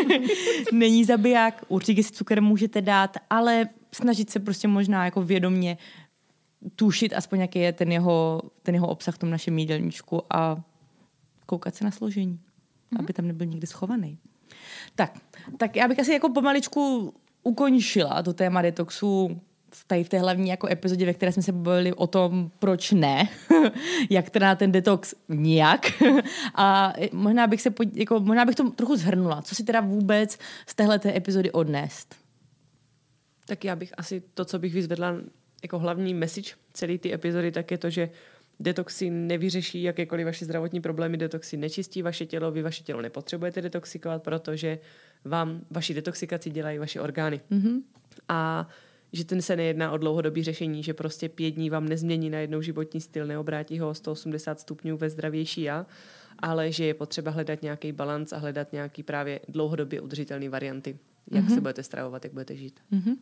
není zabiják, určitě si cukr můžete dát, ale snažit se prostě možná jako vědomně tušit aspoň, jaký je ten jeho, ten jeho obsah v tom našem jídelníčku a koukat se na složení, mm-hmm. aby tam nebyl nikdy schovaný. Tak, tak já bych asi jako pomaličku ukončila to téma detoxu tady v té hlavní jako epizodě, ve které jsme se bavili o tom, proč ne, jak teda ten detox nijak. A možná bych, se, jako, možná bych to trochu zhrnula. Co si teda vůbec z téhle epizody odnést? Tak já bych asi to, co bych vyzvedla jako hlavní message celé ty epizody, tak je to, že detoxy nevyřeší jakékoliv vaše zdravotní problémy, detoxy nečistí vaše tělo, vy vaše tělo nepotřebujete detoxikovat, protože vám vaši detoxikaci dělají vaše orgány. Mm-hmm. A že ten se nejedná o dlouhodobý řešení, že prostě pět dní vám nezmění na jednou životní styl, neobrátí ho o 180 stupňů ve zdravější já, ale že je potřeba hledat nějaký balans a hledat nějaký právě dlouhodobě udržitelné varianty, jak mm-hmm. se budete stravovat, jak budete žít. Mm-hmm.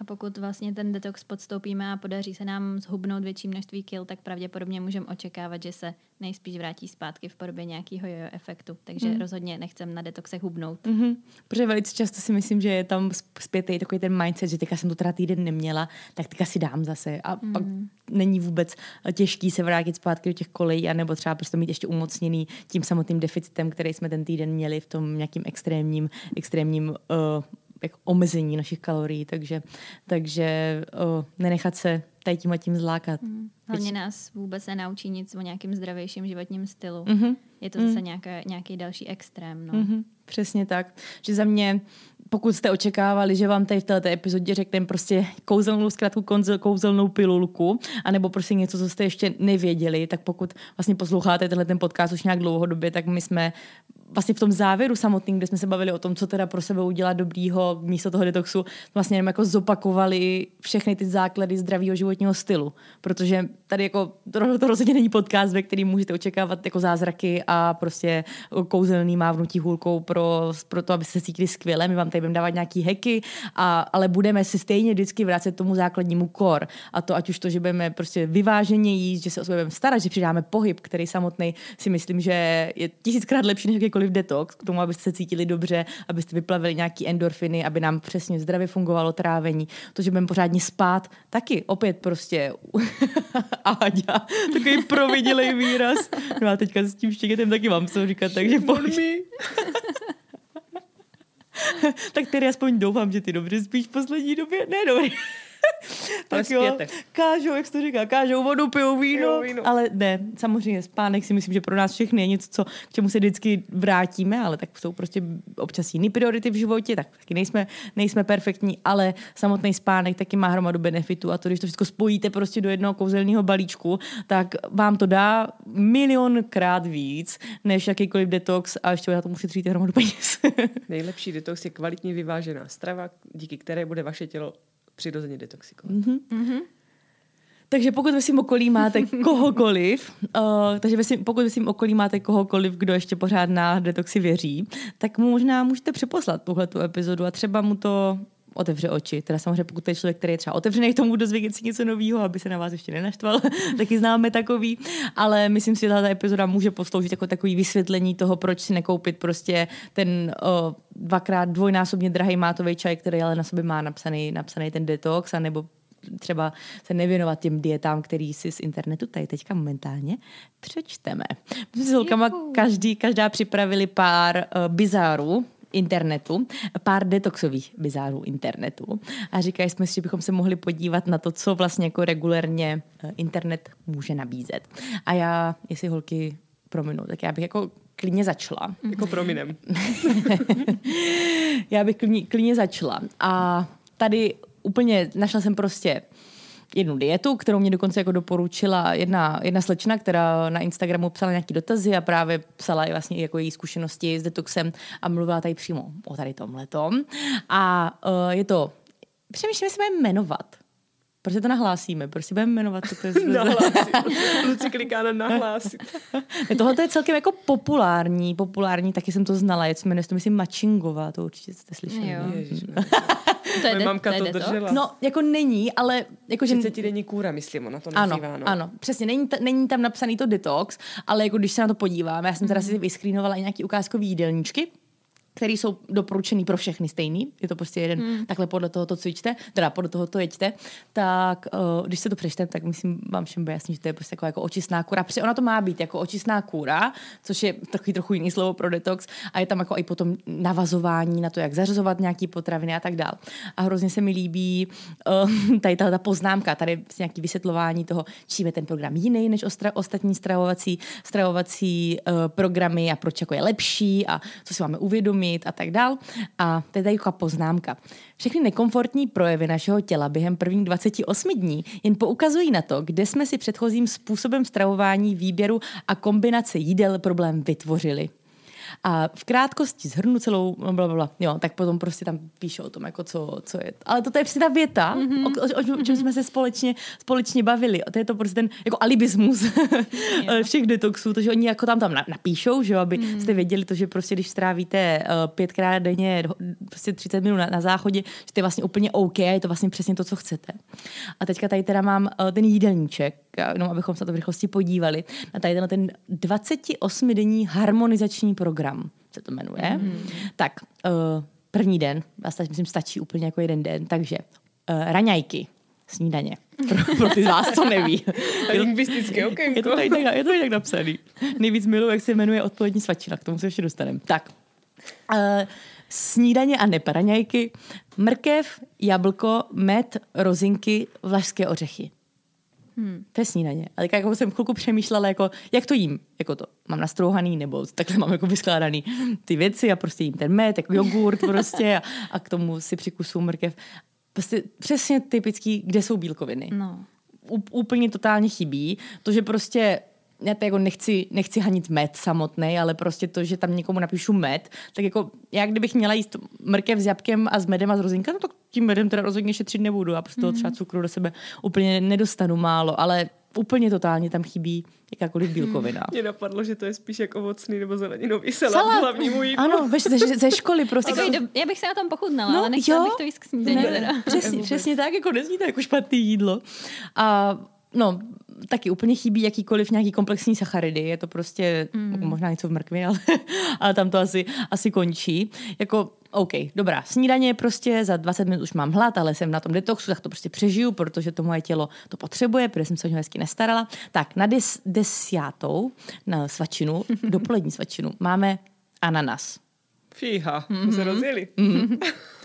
A pokud vlastně ten detox podstoupíme a podaří se nám zhubnout větší množství kil, tak pravděpodobně můžeme očekávat, že se nejspíš vrátí zpátky v podobě nějakého jojo efektu. Takže mm. rozhodně nechcem na detoxech hubnout. Mm-hmm. Protože velice často si myslím, že je tam zpětý takový ten mindset, že teďka jsem to teda týden neměla, tak teďka si dám zase. A mm. pak není vůbec těžký se vrátit zpátky do těch kolejí, anebo třeba prostě mít ještě umocněný tím samotným deficitem, který jsme ten týden měli v tom nějakým extrémním, extrémním uh, jako omezení našich kalorií, takže, takže o, nenechat se tady tím a tím zlákat. Mm. Hlavně nás vůbec nenaučí nic o nějakém zdravějším životním stylu. Mm-hmm. Je to zase mm. nějaká, nějaký další extrém. No. Mm-hmm. Přesně tak. Že za mě, pokud jste očekávali, že vám tady v této epizodě řekneme prostě kouzelnou zkrátku, kouzelnou pilulku, anebo prostě něco, co jste ještě nevěděli, tak pokud vlastně posloucháte tenhle ten podcast už nějak dlouhodobě, tak my jsme vlastně v tom závěru samotným, kde jsme se bavili o tom, co teda pro sebe udělat dobrýho místo toho detoxu, vlastně jenom jako zopakovali všechny ty základy zdravého životního stylu. Protože tady jako to, to rozhodně není podcast, ve kterým můžete očekávat jako zázraky a prostě kouzelný mávnutí hůlkou pro, pro to, aby se cítili skvěle. My vám tady budeme dávat nějaký heky, a, ale budeme si stejně vždycky vracet tomu základnímu kor. A to ať už to, že budeme prostě vyváženě jíst, že se o sebe budeme starat, že přidáme pohyb, který samotný si myslím, že je tisíckrát lepší než jakýkoliv detox, k tomu, abyste se cítili dobře, abyste vyplavili nějaký endorfiny, aby nám přesně zdravě fungovalo trávení. To, že budeme pořádně spát, taky opět prostě Áďa, takový providělej výraz. No a teďka s tím štěgetem taky mám co říkat, takže pojď. tak tedy aspoň doufám, že ty dobře spíš v poslední době. Ne, dobrý tak jo, kážou, jak to říká, kážou vodu, pijou víno, pijou víno, ale ne, samozřejmě spánek si myslím, že pro nás všechny je něco, co, k čemu se vždycky vrátíme, ale tak jsou prostě občas jiné priority v životě, tak taky nejsme, nejsme perfektní, ale samotný spánek taky má hromadu benefitů a to, když to všechno spojíte prostě do jednoho kouzelného balíčku, tak vám to dá milionkrát víc, než jakýkoliv detox a ještě na to ušetříte hromadu peněz. Nejlepší detox je kvalitně vyvážená strava, díky které bude vaše tělo přirozeně detoxikovat. Mm-hmm. Takže pokud ve svým okolí máte kohokoliv, uh, takže ve svým, pokud ve svým okolí máte kohokoliv, kdo ještě pořád na detoxy věří, tak mu možná můžete přeposlat tuhle tu epizodu a třeba mu to otevře oči. Teda samozřejmě, pokud to je člověk, který je třeba otevřený k tomu dozvědět si něco nového, aby se na vás ještě nenaštval, taky známe takový. Ale myslím si, že ta epizoda může posloužit jako takový vysvětlení toho, proč si nekoupit prostě ten o, dvakrát dvojnásobně drahý mátový čaj, který ale na sobě má napsaný, napsaný ten detox, anebo třeba se nevěnovat těm dietám, který si z internetu tady teďka momentálně přečteme. My jsme s holkama každý, každá připravili pár uh, bizárů, internetu, pár detoxových bizárů internetu a říkali jsme si, že bychom se mohli podívat na to, co vlastně jako regulérně eh, internet může nabízet. A já, jestli holky prominu, tak já bych jako klidně začala. Jako prominem. já bych klidně, klidně začala. A tady úplně našla jsem prostě jednu dietu, kterou mě dokonce jako doporučila jedna, jedna slečna, která na Instagramu psala nějaký dotazy a právě psala i vlastně jako její zkušenosti s detoxem a mluvila tady přímo o tady tomhletom. A uh, je to, přemýšlím, jestli jmenovat. Proč to nahlásíme? Proč si budeme jmenovat? To je nahlásit. Luci kliká na nahlásit. Tohle je celkem jako populární, populární, taky jsem to znala, je to jmenuje, to myslím Mačingová, to určitě jste slyšeli. Jo. To je Moje mamka to, to držela. No, jako není, ale... Jako, že... 30 denní kůra, myslím, ona to nazývá. Ano, no. ano, přesně, není, t- není tam napsaný to detox, ale jako když se na to podívám, já jsem teda mm. si vyskrýnovala i nějaký ukázkový jídelníčky, které jsou doporučený pro všechny stejný, je to prostě jeden, hmm. takhle podle toho to cvičte, teda podle toho to jeďte, tak uh, když se to přečtete, tak myslím, vám všem bude jasný, že to je prostě jako, jako očistná kůra. Protože ona to má být jako očistná kůra, což je takový trochu jiný slovo pro detox a je tam jako i potom navazování na to, jak zařazovat nějaký potraviny a tak dál. A hrozně se mi líbí uh, tady ta, ta poznámka, tady nějaký vysvětlování toho, čím je ten program jiný než ostra, ostatní stravovací, stravovací uh, programy a proč jako je lepší a co si máme uvědomit mít a tak dál. A je tady poznámka. Všechny nekomfortní projevy našeho těla během prvních 28 dní jen poukazují na to, kde jsme si předchozím způsobem stravování, výběru a kombinace jídel problém vytvořili. A v krátkosti zhrnu celou, blablabla, jo, tak potom prostě tam píšou o tom, jako co, co je. Ale toto je přesně ta věta, mm-hmm. o, o, o, čem jsme se společně, společně bavili. To je to prostě ten jako alibismus všech detoxů, to, že oni jako tam tam napíšou, že jo, aby mm. jste věděli to, že prostě když strávíte uh, pětkrát denně prostě 30 minut na, na záchodě, že to je vlastně úplně OK, je to vlastně přesně to, co chcete. A teďka tady teda mám uh, ten jídelníček, jenom abychom se to v rychlosti podívali, na tady ten, ten 28-denní harmonizační program se to jmenuje. Mm. Tak, uh, první den, vlastně myslím, stačí úplně jako jeden den, takže uh, raňajky, snídaně. Pro, pro ty z vás, co neví. Lingvistické okénko. Je to tady tak, je to tady tak napsaný. Nejvíc miluji, jak se jmenuje odpolední svačina, k tomu se ještě dostaneme. Tak, uh, snídaně a neparaňajky, mrkev, jablko, med, rozinky, vlašské ořechy. Hmm. To je snídaně. A tak jako jsem chvilku přemýšlela, jako, jak to jím. Jako to mám nastrouhaný, nebo takhle mám jako vyskládaný ty věci a prostě jím ten med, jako jogurt prostě a, a k tomu si přikusu mrkev. Prostě přesně typický, kde jsou bílkoviny. No. U, úplně totálně chybí. To, že prostě já to jako nechci, nechci hanit med samotný, ale prostě to, že tam někomu napíšu med, tak jako já kdybych měla jíst mrkev s jabkem a s medem a s rozinka, no tak tím medem teda rozhodně šetřit nebudu a prostě toho třeba cukru do sebe úplně nedostanu málo, ale úplně totálně tam chybí jakákoliv bílkovina. Mě napadlo, že to je spíš jako ovocný nebo zeleninový salát, salát. hlavní můj Ano, ze, ze školy prostě. Jako, já bych se na tom pochutnala, no, ale nechtěla jo? bych to jíst k snídaní. Přesně, přesně tak, jako nezní to jako špatný jídlo. A no, taky úplně chybí jakýkoliv nějaký komplexní sacharidy. Je to prostě mm. Možná něco v mrkvi, ale, ale tam to asi, asi končí. Jako OK, dobrá, snídaně prostě za 20 minut už mám hlad, ale jsem na tom detoxu, tak to prostě přežiju, protože to moje tělo to potřebuje, protože jsem se o něj hezky nestarala. Tak na des, desiátou, na svačinu, dopolední svačinu, máme ananas. Fíha, mm-hmm. se rozjeli. Mm-hmm.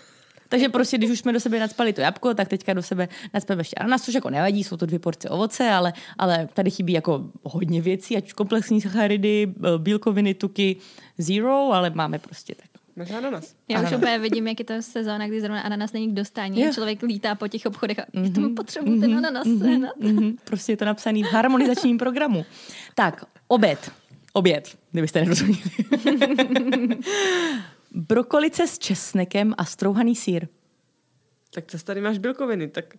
Takže prostě, když už jsme do sebe nadspali to jabko, tak teďka do sebe nadspali ještě ananas, což jako nevadí, jsou to dvě porce ovoce, ale, ale tady chybí jako hodně věcí, ať už komplexní sacharidy, bílkoviny, tuky, zero, ale máme prostě tak Máš ananas. Já ananas. už úplně vidím, jak je to sezóna, kdy zrovna ananas není k dostání. Yeah. Člověk lítá po těch obchodech a mm-hmm. tomu potřebuji mm-hmm. ten mhm. ananas mm-hmm. Mm-hmm. Prostě je to napsaný v harmonizačním programu. Tak, oběd. Oběd, kdybyste nerozuměli. brokolice s česnekem a strouhaný sír. Tak co tady máš bílkoviny, tak...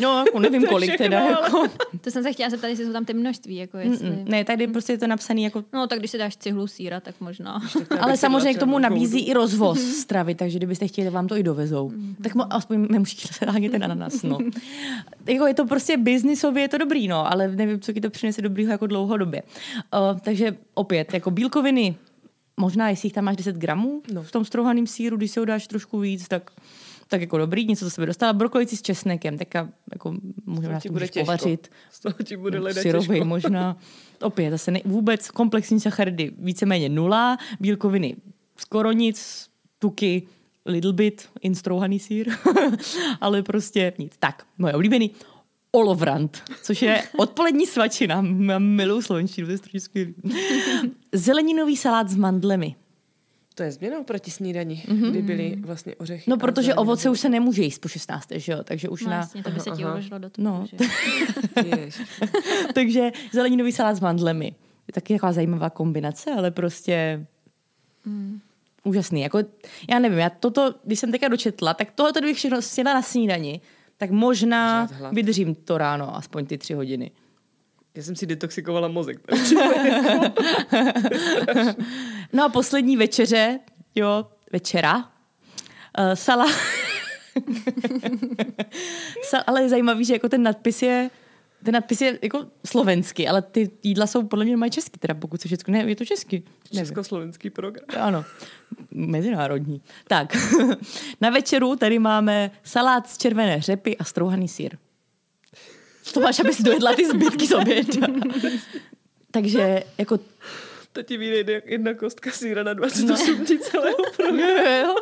No, jako nevím kolik teda. Jako. To jsem se chtěla zeptat, jestli jsou tam ty množství. Jako jestli... Mm-mm. Ne, tady prostě je to napsané jako... No, tak když si dáš cihlu síra, tak možná. Ale samozřejmě k tomu nabízí i rozvoz stravy, takže kdybyste chtěli, vám to i dovezou. Mm-hmm. Tak mo- aspoň nemusíte se dáněte na nás, no. jako je to prostě biznisově, je to dobrý, no, ale nevím, co ti to přinese dobrýho jako dlouhodobě. Uh, takže opět, jako bílkoviny možná, jestli jich tam máš 10 gramů no. v tom strouhaném síru, když se ho dáš trošku víc, tak tak jako dobrý, něco, co se by dostala. Brokolici s česnekem, tak jako můžeme nás to bude povařit. Z toho ti bude leda Syrový možná. Opět, zase ne, vůbec komplexní sacharidy víceméně nula, bílkoviny skoro nic, tuky little bit, instrouhaný sír, ale prostě nic. Tak, moje oblíbený olovrant, což je odpolední svačina. Mám milou slovenštinu, to je strašně skvělý. Zeleninový salát s mandlemi. To je změna proti snídani, mm-hmm. kdy byly vlastně ořechy. No, protože ovoce už se nemůže jíst po 16. že jo? Takže už no, na... Jasně, to by se ti uložilo do toho. No. Takže zeleninový salát s mandlemi. Je taky taková zajímavá kombinace, ale prostě... Mm. Úžasný. Jako, já nevím, já toto, když jsem teďka dočetla, tak tohle bych všechno sněla na snídani tak možná vydržím to ráno, aspoň ty tři hodiny. Já jsem si detoxikovala mozek. no a poslední večeře, jo, večera, uh, sala... ale je zajímavý, že jako ten nadpis je ten nadpis je jako slovenský, ale ty jídla jsou podle mě mají český, teda pokud se všechno, ne, je to český. Československý program. Ano, mezinárodní. Tak, na večeru tady máme salát z červené řepy a strouhaný sír. To máš, aby si dojedla ty zbytky z oběda. Takže jako... To ti vyjde jedna kostka síra na 28 no. celého programu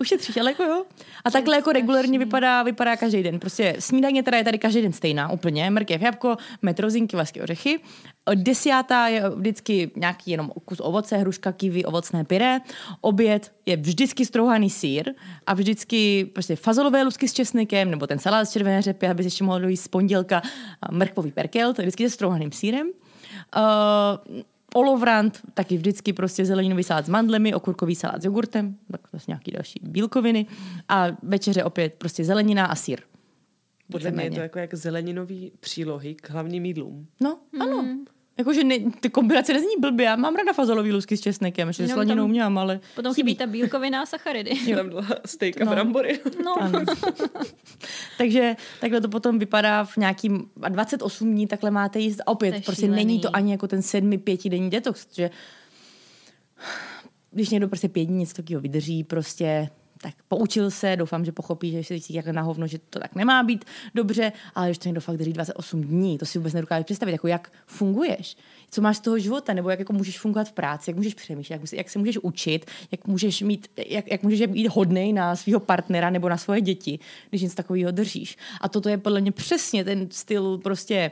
ušetříš, ale jako jo. A takhle jako regulérně vypadá, vypadá každý den. Prostě snídaně teda je tady každý den stejná úplně. Mrkev, jabko, metrozinky, vlastně ořechy. Desiátá je vždycky nějaký jenom kus ovoce, hruška, kivy, ovocné pyré. Oběd je vždycky strouhaný sír a vždycky prostě fazolové lusky s česnekem nebo ten salát z červené řepy, aby se ještě mohlo dojít z pondělka mrkvový perkel, to je vždycky se strouhaným sírem. Uh, olovrant, taky vždycky prostě zeleninový salát s mandlemi, okurkový salát s jogurtem, tak zase nějaký další bílkoviny a večeře opět prostě zelenina a sír. Podle mě je to jako jak zeleninový přílohy k hlavním jídlům. No, ano. Jakože ne, ty kombinace nezní blbě, já mám rada fazolový lusky s česnekem, s Jenom slaninou tam- mělám, ale Potom chybí. ta bílkovina a sacharidy. Tam dala steak a No. brambory. No. Takže takhle to potom vypadá v nějakým a 28 dní, takhle máte jíst. A To opět, je prostě šílený. není to ani jako ten sedmi, pětidenní detox, že když někdo prostě pět dní něco takového vydrží, prostě tak poučil se, doufám, že pochopí, že si cítí jako na hovno, že to tak nemá být dobře, ale když to někdo fakt drží 28 dní, to si vůbec nedokážeš představit, jako jak funguješ, co máš z toho života, nebo jak jako můžeš fungovat v práci, jak můžeš přemýšlet, jak, jak se můžeš učit, jak můžeš mít, jak, jak můžeš být hodnej na svého partnera nebo na svoje děti, když něco takového držíš. A toto je podle mě přesně ten styl prostě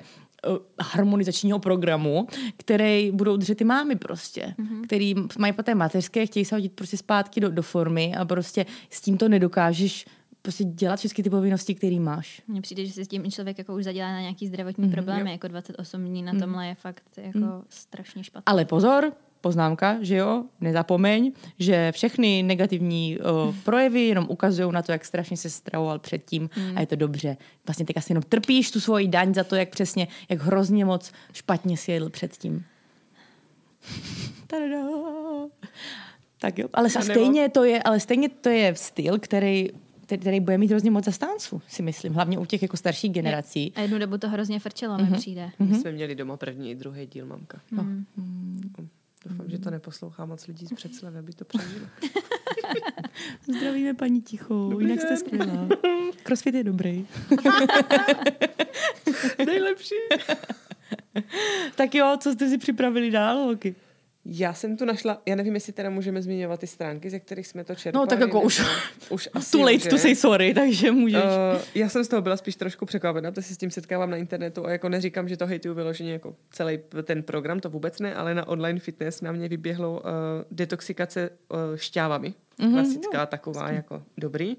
harmonizačního programu, který budou držet ty mámy prostě, mm-hmm. který mají po té mateřské, chtějí se hodit prostě zpátky do, do formy a prostě s tím to nedokážeš prostě dělat všechny ty povinnosti, které máš. Mně přijde, že se s tím člověk jako už zadělá na nějaký zdravotní problémy, jako 28 dní na tomhle je fakt jako strašně špatné. Ale pozor, poznámka, že jo, nezapomeň, že všechny negativní o, projevy jenom ukazují na to, jak strašně se stravoval předtím a je to dobře. Vlastně teď asi jenom trpíš tu svoji daň za to, jak přesně, jak hrozně moc špatně si jedl předtím. Tada. Tak jo, ale stejně to je, ale stejně to je styl, který který- bude mít hrozně moc zastánců, si myslím. Hlavně u těch jako starších generací. A jednu dobu to hrozně frčelo, mi přijde. My jsme měli doma první i druhý díl, mamka. No. Doufám, že to neposlouchá moc lidí z předslavy, aby to přežilo. Zdravíme paní Tichou, Dobrý jinak jste skvělá. Crossfit je dobrý. Nejlepší. Tak jo, co jste si připravili dál, holky? Já jsem tu našla, já nevím, jestli teda můžeme zmiňovat ty stránky, ze kterých jsme to čerpali. No, tak jako už- už asi Too late jo, že? to say sorry, takže můžeš. Uh, já jsem z toho byla spíš trošku překvapená, protože se s tím setkávám na internetu a jako neříkám, že to hejtuju vyloženě jako celý ten program, to vůbec ne, ale na online fitness na mě vyběhlo uh, detoxikace uh, šťávami. Mm-hmm, Klasická taková jako dobrý.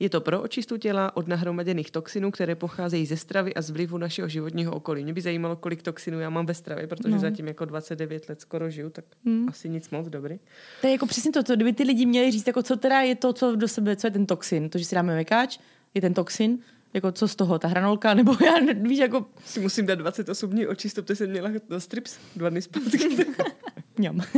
Je to pro očistu těla od nahromaděných toxinů, které pocházejí ze stravy a z vlivu našeho životního okolí. Mě by zajímalo, kolik toxinů já mám ve stravě, protože no. zatím jako 29 let skoro žiju, tak mm. asi nic moc dobrý. To je jako přesně to, to, kdyby ty lidi měli říct, jako co teda je to, co do sebe, co je ten toxin. To, že si dáme mekáč, je ten toxin, jako co z toho, ta hranolka, nebo já víš, jako Si musím dát 28 dní očistu, protože jsem měla do strips dva dny zpátky. ňam.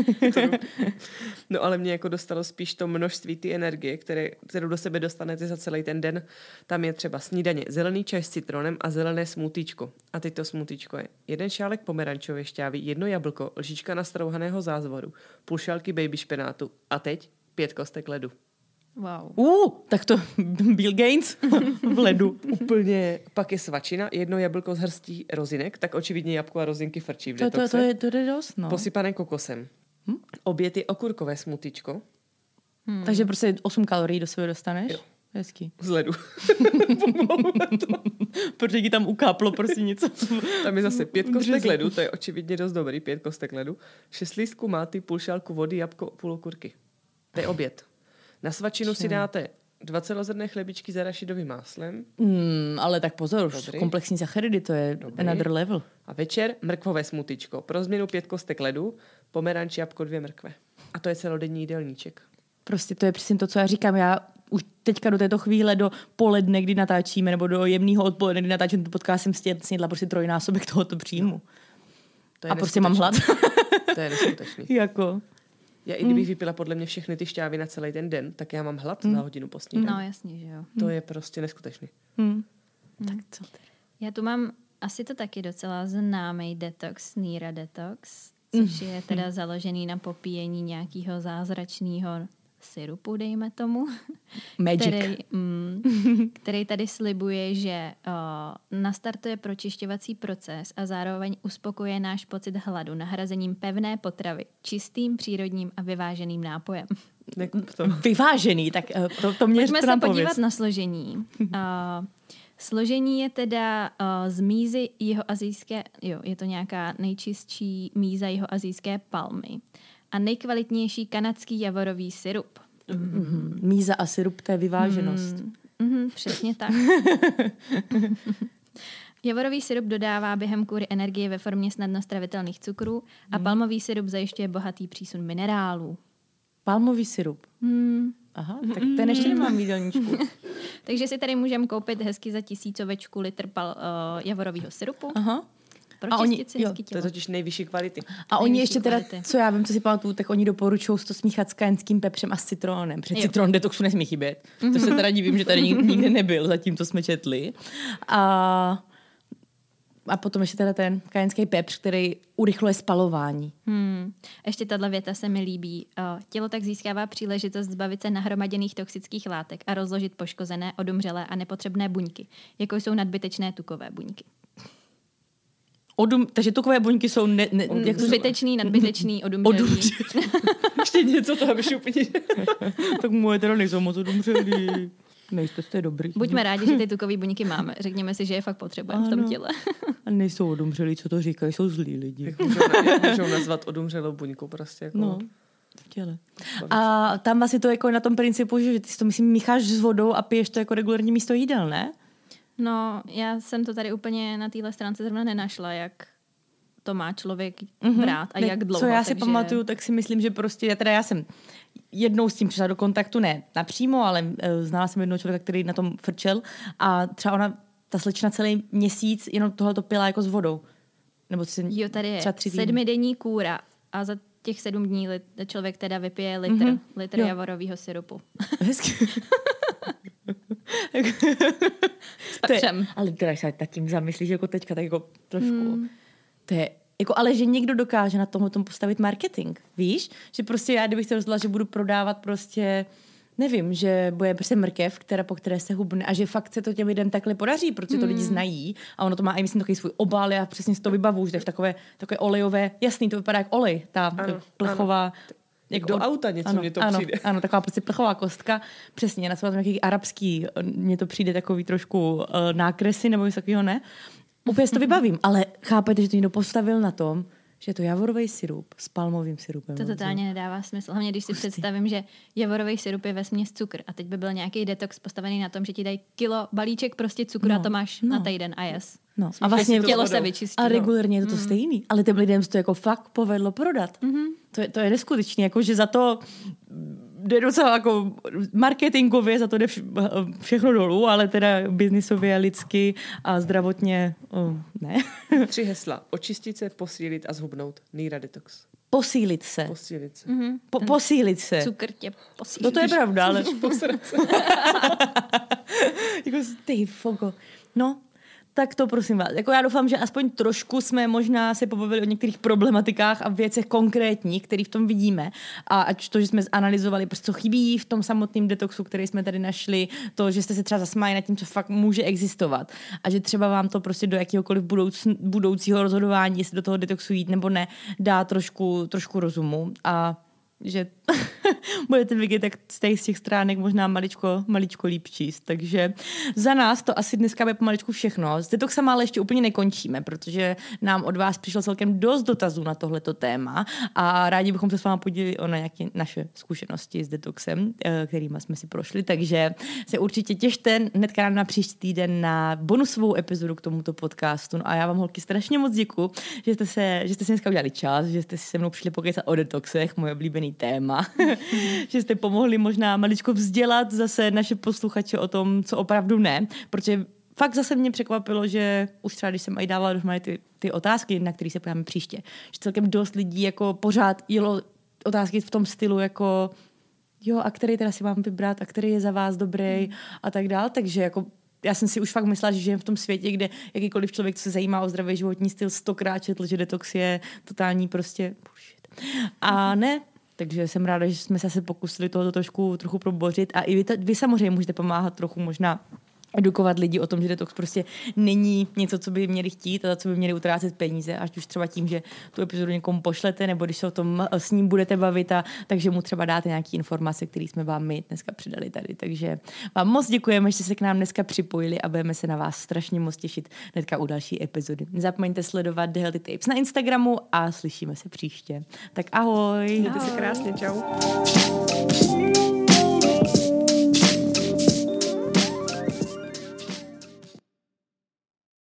No ale mě jako dostalo spíš to množství ty energie, které, kterou do sebe dostanete za celý ten den. Tam je třeba snídaně zelený čaj s citronem a zelené smutíčko. A teď to smutíčko je jeden šálek pomerančové šťávy, jedno jablko, lžička nastrouhaného zázvoru, půl šálky baby špenátu a teď pět kostek ledu. Wow. Uh, tak to Bill Gates v ledu. Úplně, pak je svačina, jedno jablko z hrstí rozinek, tak očividně jabko a rozinky frčí v To, to, to, je, to je dost, no. Posypané kokosem. Hm? Oběd je okurkové smutíčko Takže prostě 8 kalorií do sebe dostaneš. Jo. Hezký. z ledu. Protože ti tam ukáplo prostě něco. Tam je zase pět kostek ledu, to je očividně dost dobrý, pět kostek ledu, šest lístků máty, půl šálku vody, jabko, půl okurky. To je oběd. Na svačinu si dáte dva celozrné chlebičky s arašidovým máslem Hmm, ale tak pozor, už Dobrý. komplexní sacharidy, to je Dobrý. another level. a večer mrkvové smutičko. Pro změnu pět kostek ledu, pomeranč, jabko, dvě mrkve. A to je celodenní jídelníček. Prostě to je přesně to, co já říkám. Já už teďka do této chvíle, do poledne, kdy natáčíme, nebo do jemného odpoledne, kdy natáčím ten podcast, jsem snědla prostě trojnásobek tohoto příjmu. To je A prostě mám hlad. To je neskutečný. jako. Já i kdybych vypila podle mě všechny ty šťávy na celý ten den, tak já mám hlad za hodinu po snídani. No jasně, že jo. To je prostě neskutečný. Hm. Tak co teda? Já tu mám asi to taky docela známý detox, Nira Detox, což je teda založený na popíjení nějakého zázračného syrupu, dejme tomu. Magic. Který, mm, který tady slibuje, že o, nastartuje pročišťovací proces a zároveň uspokuje náš pocit hladu nahrazením pevné potravy čistým, přírodním a vyváženým nápojem. Jako to. Vyvážený, tak eh, to, to mě Pojďme se podívat pověz. na složení. Uh, složení je teda uh, z mízy jeho azijské, jo, je to nějaká nejčistší míza jeho azijské palmy a nejkvalitnější kanadský javorový syrup. Mhm. Míza a syrup, to je vyváženost. Mhm, přesně tak. Javorový syrup dodává během kůry energie ve formě snadno stravitelných cukrů a Hmm. palmový syrup zajišťuje bohatý přísun minerálů. Palmový syrup. Hmm. Aha, tak ten ještě nemám v jídelníčku. Takže si tady můžeme koupit hezky za tisícovečku litr pal, uh, javorového syrupu. Aha. Pro A oni- jo, hezky To je tělo. totiž nejvyšší kvality. A oni Nejvyšší ještě teda, kvality. co já vím, co si pamatuju, tak oni doporučují to smíchat s kajenským pepřem a s citronem. Před Jo. citron detoxu nesmí chybět. To se teda divím, že tady nik- nikdy nebyl, zatím to jsme četli. A, a potom ještě teda ten kajenský pepř, který urychluje spalování. Hmm. Ještě tahle věta se mi líbí. Uh, tělo tak získává příležitost zbavit se nahromaděných toxických látek a rozložit poškozené, odumřelé a nepotřebné buňky, jako jsou nadbytečné tukové buňky. Odum, takže tukové buňky jsou ne, ne, jak to Zbytečný, nadbytečný, odumřelý. odumřelý. Ještě něco, to aby úplně... tak moje teda nejsou moc odumřelý. Nejste jste dobrý. Buďme rádi, že ty tukové buňky máme. Řekněme si, že je fakt potřebujeme v tom těle. A nejsou odumřelí, co to říkají, jsou zlí lidi. Jak můžou, jak můžou nazvat odumřelou buňku prostě jako... No, v těle. A tam vlastně to jako na tom principu, že ty si to myslím mícháš s vodou a piješ to jako regulární místo jídel, ne? No, já jsem to tady úplně na téhle stránce zrovna nenašla, jak to má člověk brát a Ne, jak dlouho. Co já si takže... pamatuju, tak si myslím, že prostě, já teda já jsem jednou s tím přišla do kontaktu, ne napřímo, ale uh, znala jsem jednoho člověka, který na tom frčel a třeba ona, ta slečna celý měsíc jenom tohle to pila jako s vodou. Nebo si, Jo, tady je třeba tři týdny. sedmidenní kůra a za těch sedm dní lit, člověk teda vypije litr, mm-hmm. litr Jo. javorového syrupu. Hezky. to je, ale teda, když se nad tím zamyslíš jako teďka, tak jako trošku. Hmm. To je, jako, ale že někdo dokáže na tomhle tom postavit marketing, víš? Že prostě já, kdybych se rozhodla, že budu prodávat prostě nevím, že bude prostě mrkev, která, po které se hubne a že fakt se to těm lidem takhle podaří, protože to lidi znají a ono to má i myslím takový svůj obal, já přesně si to vybavu, že to je v takové, takové olejové, jasný, to vypadá jak olej, ta Ano, plechová, Jak do auta něco ano, mně to ano, přijde. Ano, taková prostě plechová kostka. Přesně, na tom nějaký arabský, mně to přijde takový trošku uh, nákresy nebo něco takového, ne? Úplně si to vybavím, ale chápete, že to někdo postavil na tom, že je to javorový sirup s palmovým sirupem. To totálně nedává smysl. Hlavně když si představím, že javorový syrup je ve cukr a teď by byl nějaký detox postavený na tom, že ti dají kilo balíček prostě cukru No, a to máš no. na týden a jes. No, a vlastně Tělo se vyčistí. a no. regulérně je to to stejný. Ale těm lidem se to jako fakt povedlo prodat. Mm-hmm. To, je, to je neskutečné, jako že za to jde docela jako marketingově, za to jde vš- všechno dolů, ale teda biznisově, lidsky a zdravotně oh, ne. Tři hesla. Očistit se, posílit a zhubnout. Nýra detox. Posílit se. Posílit se. Mhm. Po, posílit se. Cukr tě posílí. No to je pravda, ale jako ty fogo. No, tak to prosím vás. Jako já doufám, že aspoň trošku jsme možná se pobavili o některých problematikách a věcech konkrétních, které v tom vidíme. A ať to, že jsme zanalizovali, prostě co chybí v tom samotném detoxu, který jsme tady našli, to, že jste se třeba zasmáli nad tím, co fakt může existovat. A že třeba vám to prostě do jakéhokoliv budouc, budoucího rozhodování, jestli do toho detoxu jít nebo ne, dá trošku, trošku rozumu. A že budete vidět, tak z těch, z těch stránek možná maličko, maličko líp číst. Takže za nás to asi dneska bude pomaličku všechno. S detoxem ale ještě úplně nekončíme, protože nám od vás přišlo celkem dost dotazů na tohleto téma a rádi bychom se s vámi podělili o nějaké naše zkušenosti s detoxem, eh, kterými jsme si prošli. Takže se určitě těšte hnedka na příští týden na bonusovou epizodu k tomuto podcastu. No a já vám holky strašně moc děkuji, že jste, se, že jste si dneska udělali čas, že jste si se mnou přišli pokecat o detoxech, moje oblíbený téma, že jste pomohli možná maličko vzdělat zase naše posluchače o tom, co opravdu ne, protože fakt zase mě překvapilo, že už třeba, když jsem i dávala dohromady ty, ty otázky, na které se pojáme příště, že celkem dost lidí jako pořád jelo otázky v tom stylu jako jo, a který teda si mám vybrat a který je za vás dobrý a tak dál, takže jako já jsem si už fakt myslela, že žijem v tom světě, kde jakýkoliv člověk, co se zajímá o zdravý životní styl, stokrát četl, že detox je totální prostě bullshit. A ne, takže jsem ráda, že jsme se asi pokusili tohoto trošku trochu probořit. A i vy, vy samozřejmě můžete pomáhat trochu možná edukovat lidi o tom, že detox prostě není něco, co by měli chtít a co by měli utrácet peníze, až už třeba tím, že tu epizodu někomu pošlete, nebo když se o tom s ním budete bavit, a, takže mu třeba dáte nějaké informace, které jsme vám my dneska přidali tady. Takže vám moc děkujeme, že jste se k nám dneska připojili a budeme se na vás strašně moc těšit hnedka u další epizody. Nezapomeňte sledovat The Healthy Tapes na Instagramu a slyšíme se příště. Tak ahoj. Mějte se krásně, čau.